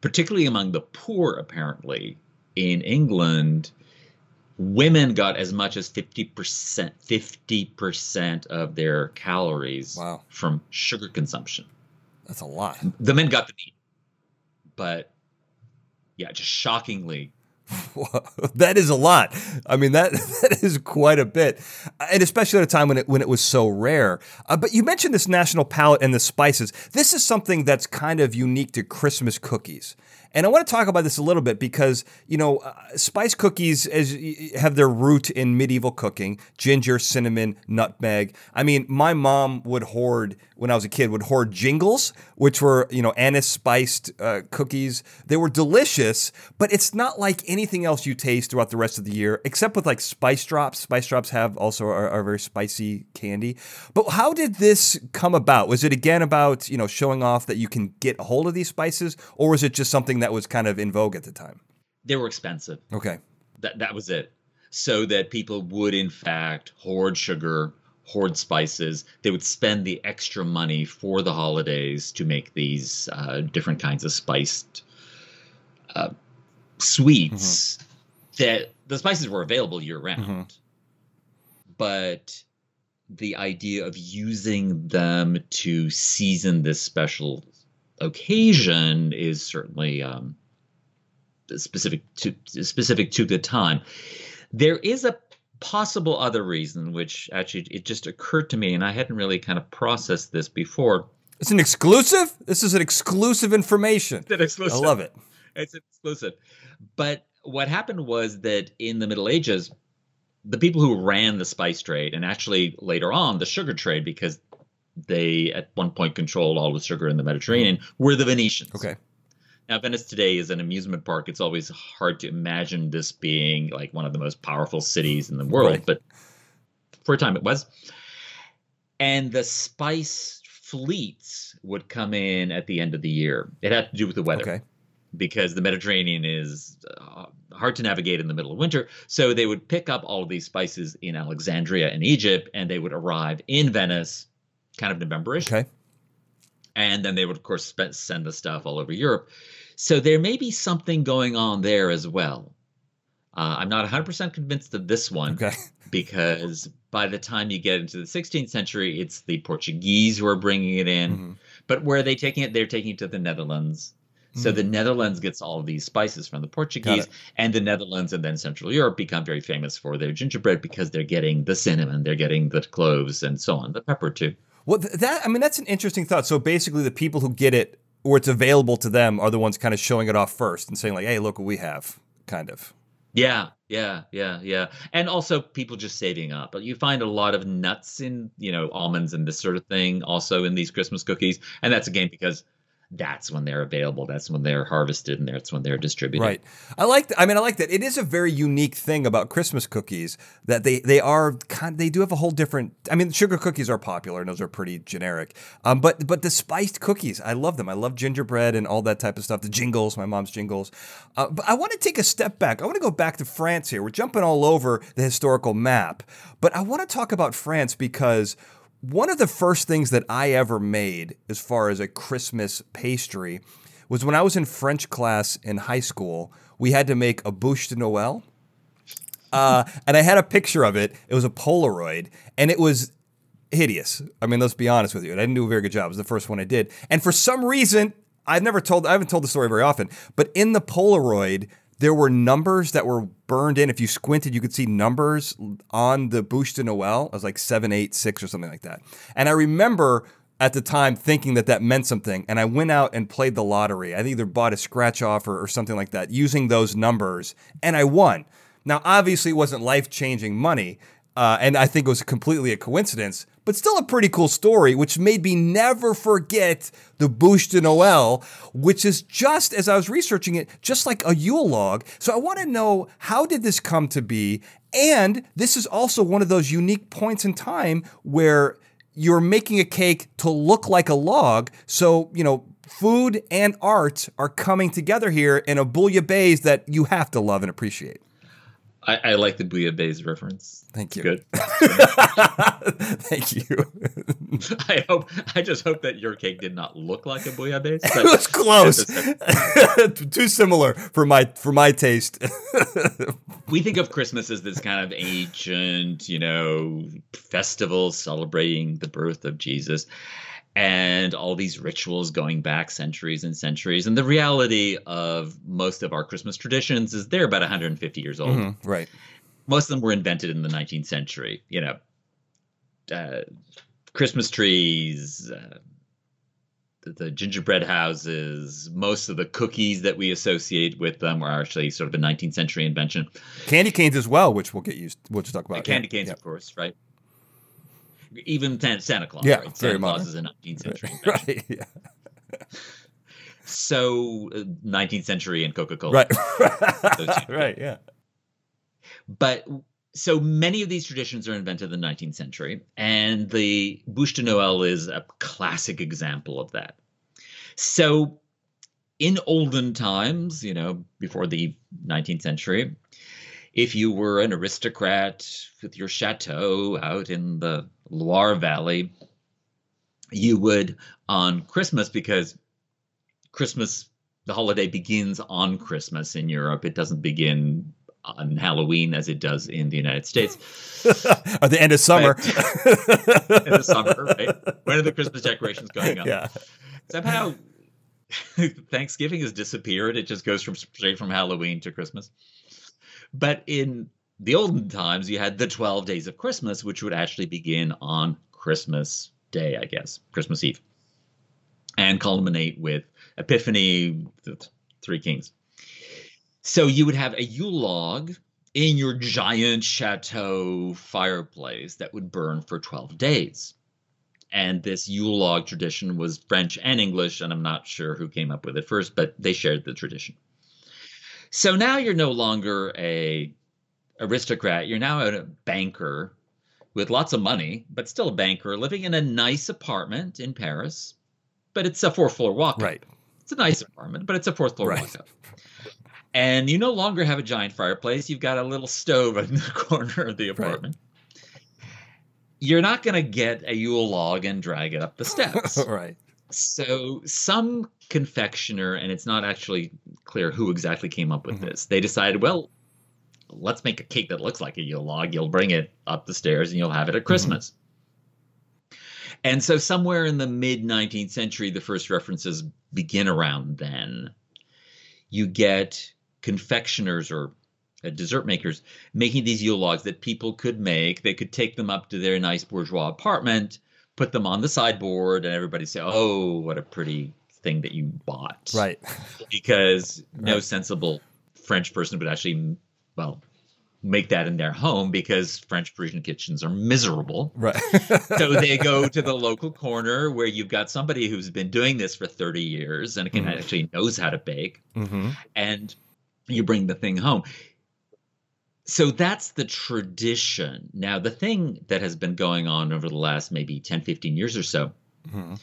particularly among the poor, apparently in England, women got as much as 50% 50% of their calories Wow. from sugar consumption That's a lot. the men got the meat but yeah just shockingly that is a lot. I mean that that is quite a bit, and especially at a time when it when it was so rare. Uh, but you mentioned this national palate and the spices. This is something that's kind of unique to Christmas cookies. And I want to talk about this a little bit because you know uh, spice cookies as have their root in medieval cooking: ginger, cinnamon, nutmeg. I mean, my mom would hoard when I was a kid would hoard jingles, which were you know anise spiced uh, cookies. They were delicious, but it's not like anything else you taste throughout the rest of the year, except with like spice drops. Spice drops have also are, are very spicy candy. But how did this come about? Was it again about you know showing off that you can get a hold of these spices, or was it just something that was kind of in vogue at the time? they were expensive Okay. that that was it so that people would in fact hoard sugar hoard spices they would spend the extra money for the holidays to make these uh, different kinds of spiced uh, sweets that the spices were available year round Mhm. but the idea of using them to season this special occasion is certainly um, specific to specific to the time. There is a possible other reason, which actually it just occurred to me, and I hadn't really kind of processed this before. It's an exclusive. This is an exclusive information. That exclusive. I love it. It's an exclusive. But what happened was that in the Middle Ages, the people who ran the spice trade and actually later on the sugar trade, because they at one point controlled all the sugar in the Mediterranean, were the Venetians. Okay. Now, Venice today is an amusement park. It's always hard to imagine this being like one of the most powerful cities in the world, Right. but for a time it was. And the spice fleets would come in at the end of the year. It had to do with the weather Okay. because the Mediterranean is uh, hard to navigate in the middle of winter. So they would pick up all of these spices in Alexandria in Egypt, and they would arrive in Venice, kind of Novemberish Okay. and then they would of course spe- send the stuff all over Europe. So there may be something going on there as well. Uh, I'm not 100% convinced of this one Okay. because by the time you get into the 16th century, it's the Portuguese who are bringing it in. Mhm. But where are they taking it? They're taking it to the Netherlands. So Mm. the Netherlands gets all of these spices from the Portuguese, and the Netherlands and then Central Europe become very famous for their gingerbread because they're getting the cinnamon, they're getting the cloves, and so on, the pepper too. Well, that I mean, that's an interesting thought. So basically, the people who get it or it's available to them are the ones kind of showing it off first and saying like, "Hey, look what we have," kind of. Yeah, yeah, yeah, yeah. And also people just saving up. But you find a lot of nuts in, you know, almonds and this sort of thing also in these Christmas cookies. And that's again because that's when they're available. That's when they're harvested and that's when they're distributed. Right. I like. th- I mean, I like that. It is a very unique thing about Christmas cookies that they they are kind. They do have a whole different. I mean, sugar cookies are popular and those are pretty generic. Um, but but the spiced cookies, I love them. I love gingerbread and all that type of stuff. The jingles, my mom's jingles. Uh, but I want to take a step back. I want to go back to France here. We're jumping all over the historical map, but I want to talk about France because one of the first things that I ever made as far as a Christmas pastry was when I was in French class in high school. We had to make a bûche de Noël. Uh, and I had a picture of it. It was a Polaroid, and it was hideous. I mean, let's be honest with you. I didn't do a very good job. It was the first one I did. And for some reason, I've never told, I haven't told the story very often, but in the Polaroid, there were numbers that were burned in. If you squinted, you could see numbers on the bûche de Noël. It was like seven, eight, six, or something like that. And I remember at the time thinking that that meant something. And I went out and played the lottery. I either bought a scratch offer or something like that using those numbers, and I won. Now, obviously, it wasn't life changing money, uh, and I think it was completely a coincidence, but still a pretty cool story, which made me never forget the Bûche de Noël, which is just, as I was researching it, just like a Yule log. So I want to know how did this come to be? And this is also one of those unique points in time where you're making a cake to look like a log. So, you know, food and art are coming together here in a bouillabaisse that you have to love and appreciate. I, I like the bouillabaisse reference. Thank you. Good. Thank you. I hope. I just hope that your cake did not look like a bouillabaisse. it was close. Too similar for my for my taste. we think of Christmas as this kind of ancient, you know, festival celebrating the birth of Jesus and all these rituals going back centuries and centuries. And the reality of most of our Christmas traditions is they're about 150 years old. Mhm, right. Most of them were invented in the 19th century. You know, uh, Christmas trees, uh, the, the gingerbread houses, most of the cookies that we associate with them are actually sort of a 19th century invention. Candy canes as well, which we'll get used. We'll just talk about. Candy yeah, canes, yeah. of course, right? Even Santa, Santa Claus, Yeah, right? very Santa Claus modern. is a 19th century. Right. Yeah. So, uh, 19th century and Coca Cola. Right. Right. Yeah. But so many of these traditions are invented in the 19th century, and the Bûche de Noël is a classic example of that. So, in olden times, you know, before the 19th century, if you were an aristocrat with your chateau out in the Loire Valley, you would on Christmas, because Christmas, the holiday begins on Christmas in Europe, it doesn't begin on Halloween as it does in the United States At the end of summer. in the summer, right? When are the Christmas decorations going up? Yeah. Somehow Thanksgiving has disappeared. It just goes from straight from Halloween to Christmas. But in the olden times, you had the 12 days of Christmas, which would actually begin on Christmas Day, I guess, Christmas Eve, and culminate with Epiphany, the Three Kings. So you would have a Yule log in your giant chateau fireplace that would burn for 12 days. And this Yule log tradition was French and English, and I'm not sure who came up with it first, but they shared the tradition. So now you're no longer a aristocrat, you're now a banker with lots of money, but still a banker living in a nice apartment in Paris. But it's a fourth floor walk. Right. It's a nice apartment, but it's a fourth floor Right. walk up. And you no longer have a giant fireplace. You've got a little stove in the corner of the apartment. You're not going to get a Yule log and drag it up the steps. right. So some confectioner, and it's not actually clear who exactly came up with Mhm. this, they decided, well, let's make a cake that looks like a Yule log. You'll bring it up the stairs and you'll have it at Christmas. And so, somewhere in the mid 19th century, the first references begin around then. You get confectioners or uh, dessert makers making these Yule logs that people could make. They could take them up to their nice bourgeois apartment, put them on the sideboard, and everybody say, "Oh, what a pretty thing that you bought!" Right. Because no sensible French person would actually, well, make that in their home because French Parisian kitchens are miserable. Right. so they go to the local corner where you've got somebody who's been doing this for 30 years and can Mhm. actually knows how to bake hmm and you bring the thing home so that's the tradition now the thing that has been going on over the last maybe 10 15 years or so hmm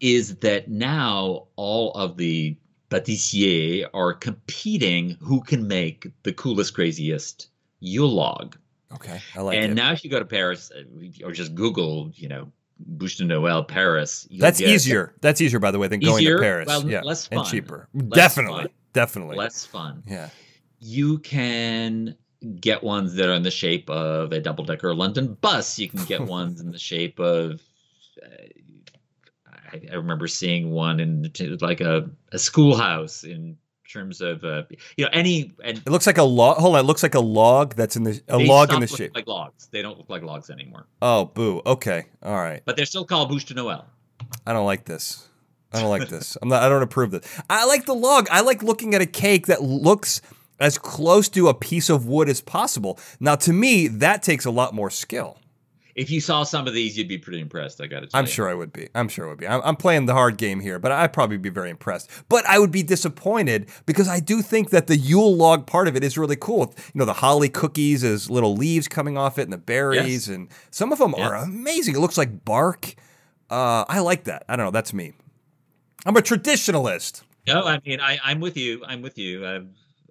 is that now all of the pâtissiers are competing who can make the coolest craziest Yule log Okay. I like it. and it. now if you go to Paris or just Google, you know, Bûche de Noël Paris, you'll That's easier. That's easier, by the way, than going to Paris. Well, yeah. less and fun. cheaper. Less definitely. fun. Definitely. less fun. yeah. You can get ones that are in the shape of a double decker London bus. You can get ones in the shape of. Uh, I, I remember seeing one in like a, a schoolhouse in terms of uh, you know any and It looks like a log. Hold on. It looks like a log that's in the a log in the shape. like logs. They don't look like logs anymore, Oh, boo. Okay. All right. but they're still called Bûche de Noël. I don't like this. I don't like this. I'm not. I don't approve this. I like the log. I like looking at a cake that looks as close to a piece of wood as possible. Now, to me, that takes a lot more skill. If you saw some of these, you'd be pretty impressed. I got to tell I'm you. sure I would be. I'm sure I would be. I'm, I'm playing the hard game here, but I'd probably be very impressed. But I would be disappointed because I do think that the Yule log part of it is really cool. You know, the holly cookies as little leaves coming off it and the berries, Yes. and some of them are amazing. It looks like bark. Uh, I like that. I don't know. That's me. I'm a traditionalist. No, I mean I, I'm with you. I'm with you. I,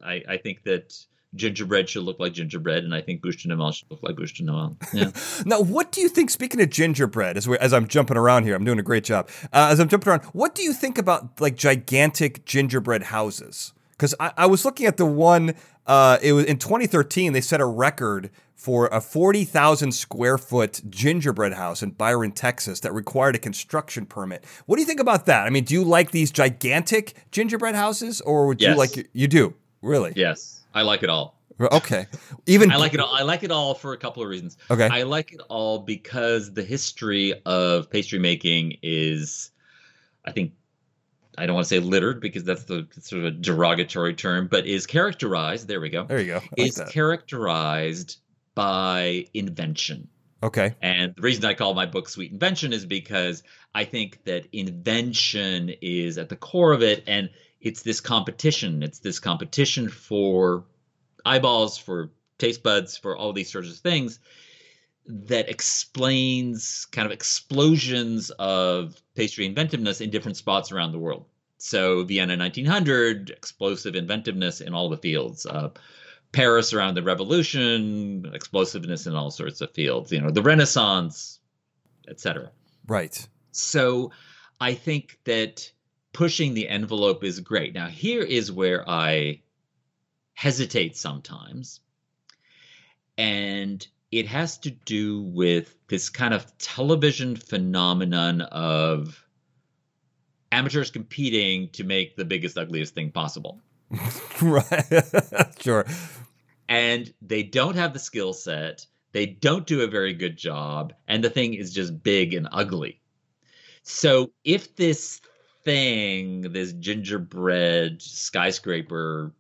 I I think that gingerbread should look like gingerbread, and I think bûche de Noël should look like bûche de Noël. Yeah. Now, what do you think? Speaking of gingerbread, as we as I'm jumping around here, I'm doing a great job. Uh, as I'm jumping around, what do you think about like gigantic gingerbread houses? Because I, I was looking at the one. Uh, it was in 2013. They set a record for a 40,000 square foot gingerbread house in Bryan, Texas, that required a construction permit. What do you think about that? I mean, do you like these gigantic gingerbread houses, or would you like you do really? yes, I like it all. Okay. Even I like it all. I like it all for a couple of reasons. Okay. I like it all because the history of pastry making is, I think, I don't want to say littered because that's the sort of a derogatory term, but is characterized. There we go. there you go. Like is that. characterized by invention. okay. And the reason I call my book Sweet Invention is because I think that invention is at the core of it. And it's this competition. It's this competition for eyeballs, for taste buds, for all these sorts of things that explains kind of explosions of pastry inventiveness in different spots around the world. So Vienna 1900, explosive inventiveness in all the fields. Uh, Paris around the Revolution, explosiveness in all sorts of fields. You know, the Renaissance, etc. Right. So I think that pushing the envelope is great. Now, here is where I hesitate sometimes. And it has to do with this kind of television phenomenon of amateurs competing to make the biggest, ugliest thing possible. right. sure. And they don't have the skill set. They don't do a very good job. And the thing is just big and ugly. So if this thing, this gingerbread skyscraper,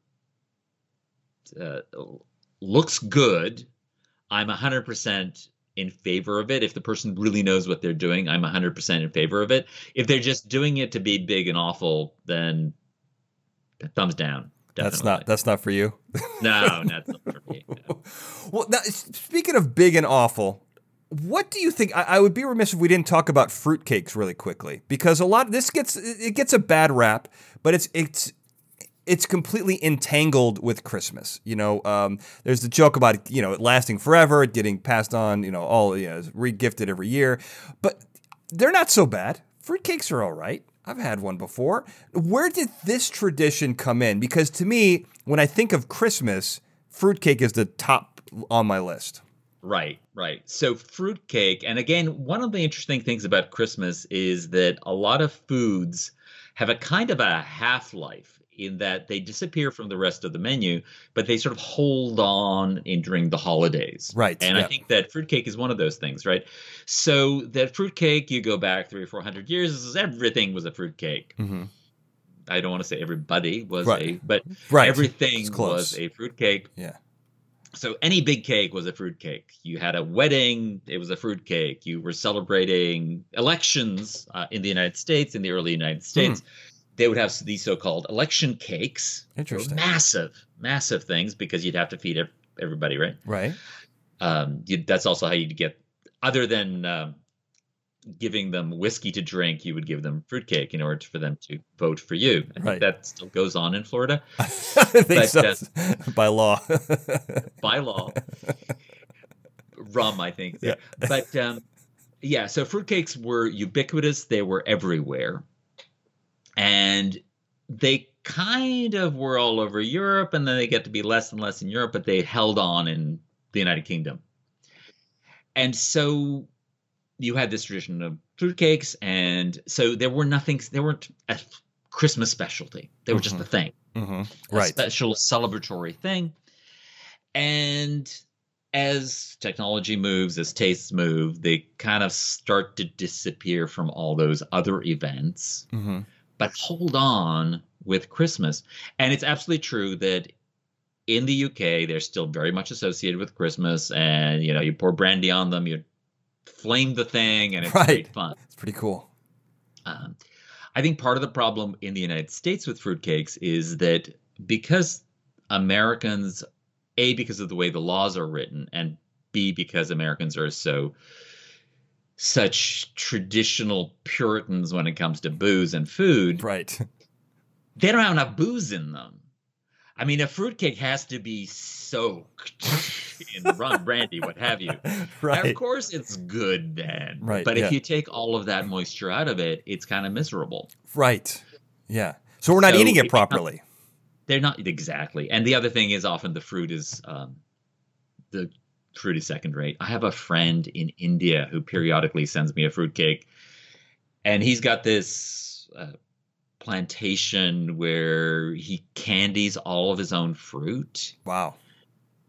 uh, looks good, I'm 100% in favor of it. If the person really knows what they're doing, I'm 100% in favor of it. If they're just doing it to be big and awful, then thumbs down. That's not that's not for you. No, that's not for me. no. Well, now, speaking of big and awful, what do you think? I, I would be remiss if we didn't talk about fruitcakes really quickly because a lot this gets it gets a bad rap, but it's it's it's completely entangled with Christmas. You know, um, there's the joke about you know it lasting forever, it getting passed on. You know, all you know, regifted every year, but they're not so bad. Fruitcakes are all right. I've had one before. Where did this tradition come in? Because to me, when I think of Christmas, fruitcake is the top on my list. Right, right. So fruitcake, and again, one of the interesting things about Christmas is that a lot of foods have a kind of a half life in that they disappear from the rest of the menu, but they sort of hold on in during the holidays. Right. And yeah. I think that fruitcake is one of those things, right? So that fruitcake, you go back three or four hundred years, everything was a fruitcake. Mhm. I don't want to say everybody was Right. a, but Right. everything was a fruitcake. Yeah. So any big cake was a fruit cake. You had a wedding, it was a fruit cake. You were celebrating elections uh, in the United States, in the early United States. They would have these so-called election cakes. Interesting. Massive, massive things because you'd have to feed everybody, right? Right. Um, you, that's also how you'd get, other than um, giving them whiskey to drink, you would give them fruitcake in order for them to vote for you. I think that still goes on in Florida. But, so. uh, By law. by law. Rum, I think. Yeah. But um, yeah, so fruitcakes were ubiquitous. They were everywhere. And they kind of were all over Europe, and then they get to be less and less in Europe, but they held on in the United Kingdom. And so you had this tradition of fruitcakes, and so there were nothing, there weren't a Christmas specialty. They were just Mhm. a thing hmm a special celebratory thing. And as technology moves, as tastes move, they kind of start to disappear from all those other events. hmm But hold on with Christmas. And it's absolutely true that in the UK, they're still very much associated with Christmas. And, you know, you pour brandy on them, you flame the thing, and it's Right. great fun. It's pretty cool. Um, I think part of the problem in the United States with fruitcakes is that because Americans, A, because of the way the laws are written, and B, because Americans are so such traditional Puritans when it comes to booze and food, Right. they don't have enough booze in them. I mean, a fruitcake has to be soaked in rum, brandy, what have you. And right. of course, it's good then. Right, But yeah. if you take all of that moisture out of it, it's kind of miserable. Right. Yeah. So we're not So eating it properly. They're not exactly. And the other thing is often the fruit is um, the fruit is second rate. I have a friend in India who periodically sends me a fruit cake, and he's got this uh, plantation where he candies all of his own fruit, Wow.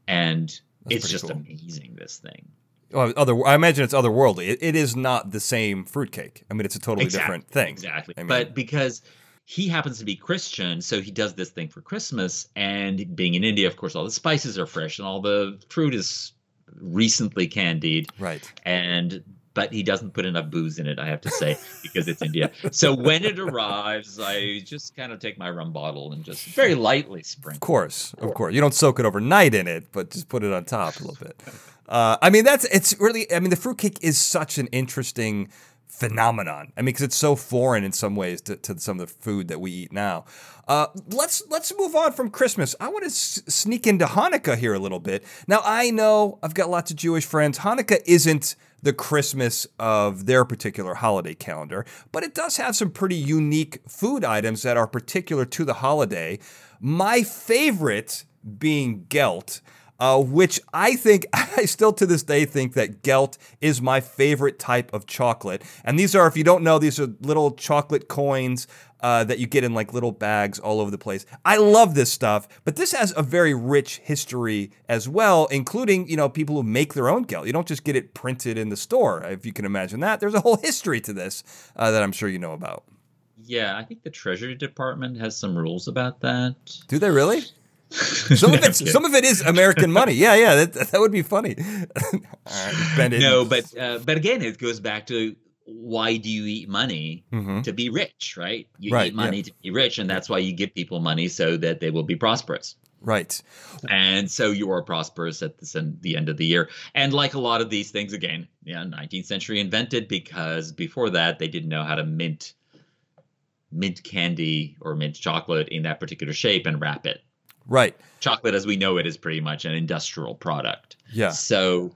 and That's it's just cool. amazing. This thing. Well, other, I imagine it's otherworldly. It, it is not the same fruitcake. I mean, it's a totally Exactly, different thing. Exactly. I mean- but because he happens to be Christian, so he does this thing for Christmas. And being in India, of course, all the spices are fresh and all the fruit is recently candied. Right. And but he doesn't put enough booze in it, I have to say, because it's India. So when it arrives, I just kind of take my rum bottle and just very lightly sprinkle. Of sprinkle. course, of course. You don't soak it overnight in it, but just put it on top a little bit. Uh, I mean, that's it's really. I mean, the fruitcake is such an interesting phenomenon. I mean, because it's so foreign in some ways to, to some of the food that we eat now. Uh, let's let's move on from Christmas. I want to s- sneak into Hanukkah here a little bit. Now, I know I've got lots of Jewish friends. Hanukkah isn't the Christmas of their particular holiday calendar, but it does have some pretty unique food items that are particular to the holiday. My favorite being gelt. Uh, which I think, I still to this day think that Gelt is my favorite type of chocolate. And these are, if you don't know, these are little chocolate coins uh, that you get in like little bags all over the place. I love this stuff, but this has a very rich history as well, including, you know, people who make their own gelt. You don't just get it printed in the store, if you can imagine that. There's a whole history to this uh, that I'm sure you know about. Yeah, I think the Treasury Department has some rules about that. Do they really? Some No, of it's some of it is American money. Yeah, yeah, that, that would be funny. Right, no, but uh, but again, it goes back to why do you eat money Mhm. to be rich, right? You Right, eat money to be rich, and that's why you give people money so that they will be prosperous. Right. And so you are prosperous at the end of the year. And like a lot of these things, again, yeah, 19th century invented because before that they didn't know how to mint mint candy or mint chocolate in that particular shape and wrap it. Right. Chocolate, as we know it, is pretty much an industrial product. Yeah. So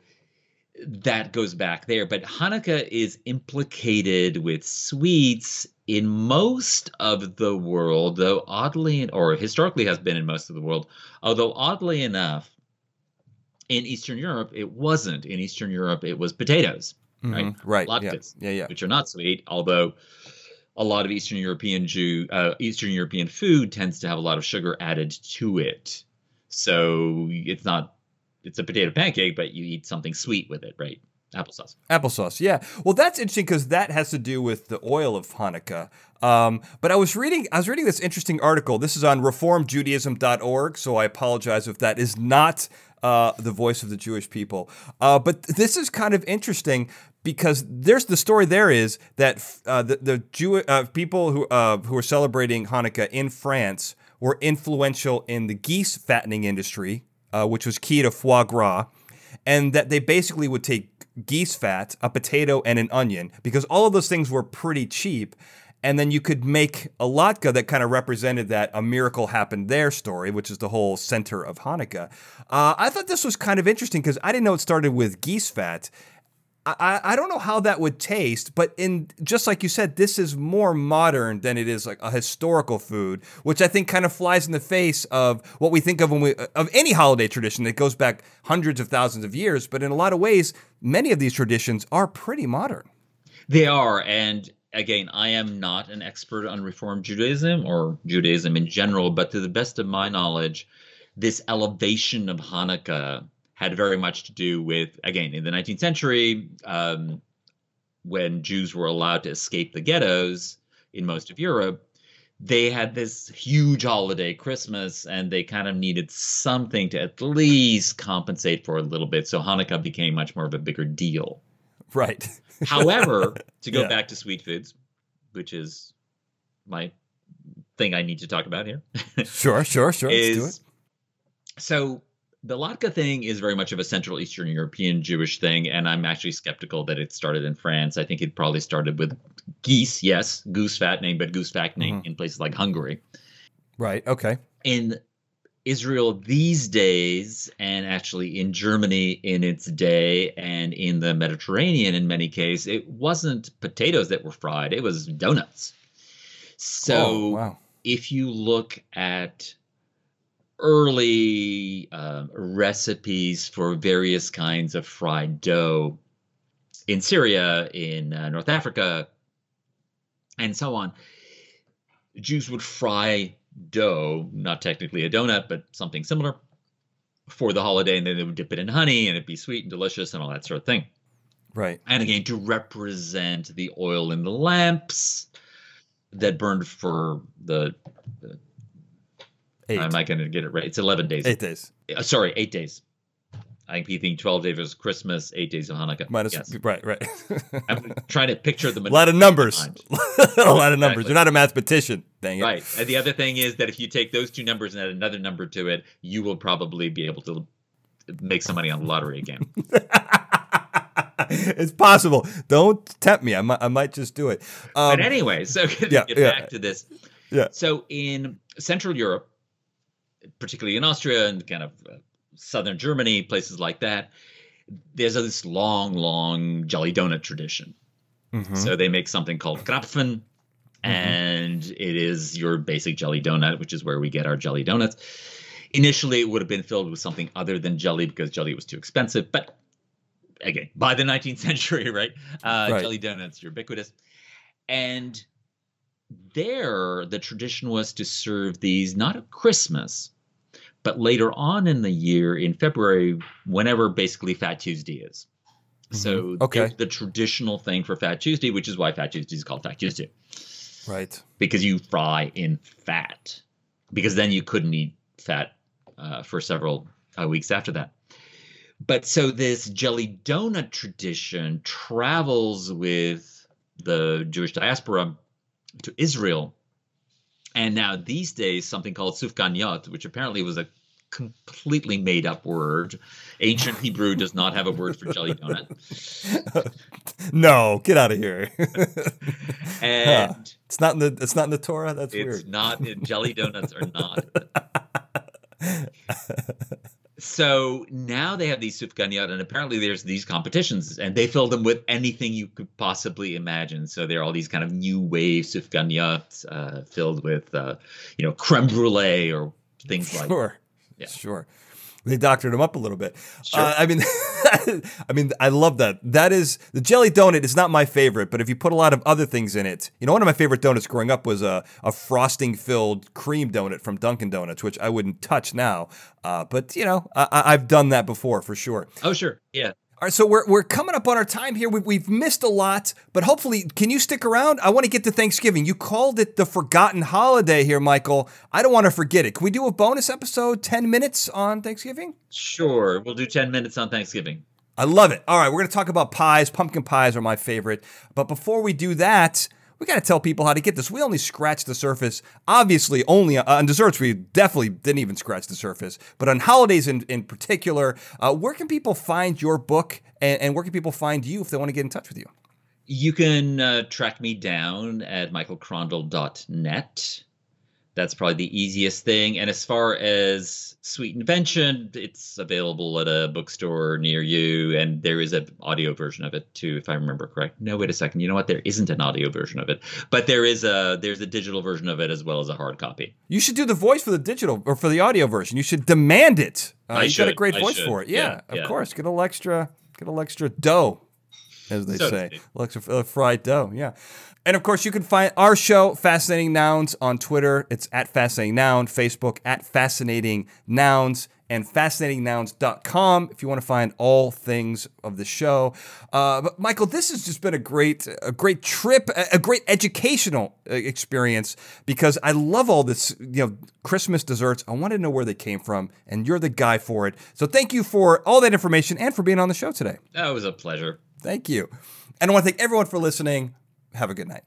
that goes back there. But Hanukkah is implicated with sweets in most of the world, though oddly, or historically has been in most of the world, although oddly enough, In Eastern Europe, it wasn't. In Eastern Europe, it was potatoes, right? Mhm, Right. Yeah. Latkes, Yeah. Yeah. which are not sweet, although a lot of Eastern European Jew, uh, Eastern European food tends to have a lot of sugar added to it. So it's not, it's a potato pancake, but you eat something sweet with it, right? Applesauce. Applesauce, yeah. Well, that's interesting because that has to do with the oil of Hanukkah. Um, but I was reading, I was reading this interesting article. This is on ReformJudaism.org, so I apologize if that is not uh, the voice of the Jewish people. Uh, but this is kind of interesting because there's the story. There is that uh, the the Jew uh, people who uh, who are celebrating Hanukkah in France were influential in the geese fattening industry, uh, which was key to foie gras and that they basically would take geese fat, a potato, and an onion because all of those things were pretty cheap. And then you could make a latke that kind of represented that a miracle happened there story, which is the whole center of Hanukkah. Uh, I thought this was kind of interesting because I didn't know it started with geese fat. I, I don't know how that would taste, but in just like you said, this is more modern than it is like a historical food, which I think kind of flies in the face of what we think of when we of any holiday tradition that goes back hundreds of thousands of years. But in a lot of ways, many of these traditions are pretty modern. They are. And again, I am not an expert on Reform Judaism or Judaism in general, but to the best of my knowledge, this elevation of Hanukkah had very much to do with, again, in the 19th century, um, when Jews were allowed to escape the ghettos in most of Europe, they had this huge holiday, Christmas, and they kind of needed something to at least compensate for a little bit. So Hanukkah became much more of a bigger deal. Right. However, to go Yeah. back to sweet foods, which is my thing I need to talk about here, Sure, sure, sure. Let's do it. is so the latke thing is very much of a Central Eastern European Jewish thing, and I'm actually skeptical that it started in France. I think it probably started with geese, yes, goose fattening, but goose fattening Mm-hmm. in places like Hungary. Right. Okay. In Israel these days, and actually in Germany in its day, and in the Mediterranean in many cases, it wasn't potatoes that were fried, it was donuts. So Oh, wow. if you look at early um, recipes for various kinds of fried dough in Syria, in uh, North Africa, and so on, Jews would fry dough, not technically a donut, but something similar, for the holiday, and then they would dip it in honey, and it'd be sweet and delicious, and all that sort of thing. Right. And again, to represent the oil in the lamps that burned for the Eight. Am I going to get it right? It's 11 days. Eight days. Uh, sorry, eight days. I think you think 12 days was Christmas, eight days of Hanukkah. Minus. yes. Right. Right. I'm trying to picture the a lot of numbers. a lot of numbers. Exactly. You're not a mathematician. Dang it. Right. And the other thing is that if you take those two numbers and add another number to it, you will probably be able to make some money on the lottery again. it's possible. Don't tempt me. I might, I might just do it. Um, but anyway, so to yeah, get yeah. back to this. Yeah. So in Central Europe, particularly in Austria and kind of uh, southern Germany, places like that, there's this long, long jelly donut tradition. mhm. So they make something called Krapfen, and it is your basic jelly donut, which is where we get our jelly donuts. Initially, it would have been filled with something other than jelly because jelly was too expensive. But again, by the 19th century, right? Uh, Right. Jelly donuts are ubiquitous. And there, the tradition was to serve these not at Christmas, but later on in the year, in February, whenever basically Fat Tuesday is. So Mhm. Okay. the traditional thing for Fat Tuesday, which is why Fat Tuesday is called Fat Tuesday, Right. because you fry in fat. Because then you couldn't eat fat uh, for several uh, weeks after that. But so this jelly donut tradition travels with the Jewish diaspora to Israel. And now these days, something called sufganiyot, which apparently was a completely made up word. Ancient Hebrew does not have a word for jelly donut. no, get out of here. And it's not in the. It's not in the Torah. That's it's weird. not, jelly donuts are not. So now they have these sufganiyot, and apparently there's these competitions, and they fill them with anything you could possibly imagine. So there are all these kind of new wave sufganiyot uh, filled with, uh, you know, creme brulee or things like Sure. Yeah. Sure. They doctored him up a little bit. Sure. Uh, I mean, I mean, I love that. That is the jelly donut is not my favorite, but if you put a lot of other things in it, you know, one of my favorite donuts growing up was a, a frosting filled cream donut from Dunkin' Donuts, which I wouldn't touch now. Uh, but you know, I, I've done that before for sure. Oh, sure. Yeah. All right, so we're, we're coming up on our time here. We've, we've missed a lot, but hopefully, can you stick around? I want to get to Thanksgiving. You called it the forgotten holiday here, Michael. I don't want to forget it. Can we do a bonus episode, 10 minutes on Thanksgiving? Sure. We'll do 10 minutes on Thanksgiving. I love it. All right, we're going to talk about pies. Pumpkin pies are my favorite. But before we do that, we got to tell people how to get this. We only scratched the surface. Obviously, only uh, on desserts, we definitely didn't even scratch the surface. But on holidays in, in particular, uh, where can people find your book and, and, where can people find you if they want to get in touch with you? You can uh, track me down at michaelkrondl.net that's probably the easiest thing. And as far as Sweet Invention, it's available at a bookstore near you, and there is an audio version of it too, if I remember correct. No, wait a second. You know what? There isn't an audio version of it, but there is a there's a digital version of it as well as a hard copy. You should do the voice for the digital or for the audio version. You should demand it. Uh, I you should. got a great I voice should. for it. Yeah, Yeah, of yeah. course. Get a little extra, get a little extra dough, as they So say. Extra uh, fried dough. Yeah. And of course, you can find our show, Fascinating Nouns, on Twitter. It's at Fascinating Noun, Facebook at Fascinating Nouns, and fascinatingnouns.com if you want to find all things of the show. Uh, but Michael, this has just been a great, a great trip, a, great educational uh, experience because I love all this, you know, Christmas desserts. I want to know where they came from, and you're the guy for it. So thank you for all that information and for being on the show today. That was a pleasure. Thank you. And I want to thank everyone for listening. Have a good night.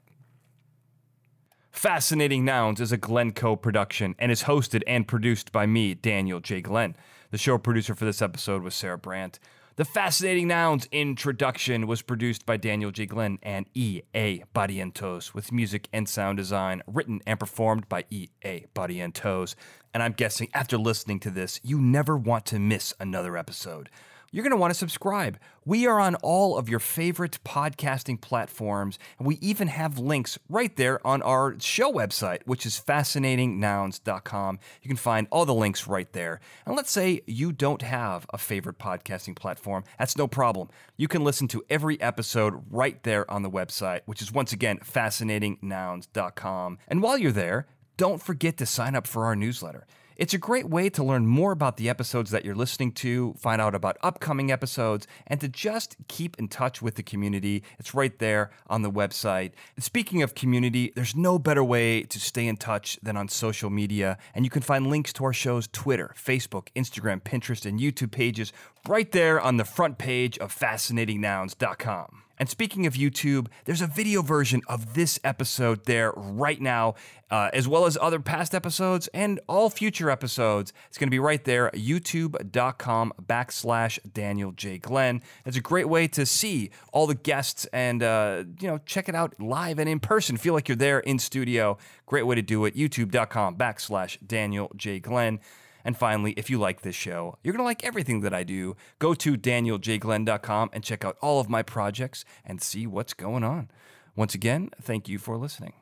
Fascinating Nouns is a Glencoe production and is hosted and produced by me, Daniel J. Glenn. The show producer for this episode was Sarah Brandt. The Fascinating Nouns introduction was produced by Daniel J. Glenn and E.A. Barrientos, with music and sound design written and performed by E.A. Barrientos. And I'm guessing after listening to this, you never want to miss another episode you're going to want to subscribe. We are on all of your favorite podcasting platforms, and we even have links right there on our show website, which is fascinatingnouns.com. You can find all the links right there. And let's say you don't have a favorite podcasting platform, that's no problem. You can listen to every episode right there on the website, which is once again fascinatingnouns.com. And while you're there, don't forget to sign up for our newsletter. It's a great way to learn more about the episodes that you're listening to, find out about upcoming episodes, and to just keep in touch with the community. It's right there on the website. Speaking of community, there's no better way to stay in touch than on social media, and you can find links to our show's Twitter, Facebook, Instagram, Pinterest, and YouTube pages right there on the front page of fascinatingnouns.com. And speaking of YouTube, there's a video version of this episode there right now, uh, as well as other past episodes and all future episodes. It's going to be right there, youtube.com backslash Daniel J. Glenn. It's a great way to see all the guests and, uh, you know, check it out live and in person. Feel like you're there in studio. Great way to do it, youtube.com backslash Daniel J. Glenn. And finally, if you like this show, you're going to like everything that I do. Go to danieljglenn.com and check out all of my projects and see what's going on. Once again, thank you for listening.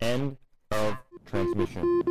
End of transmission.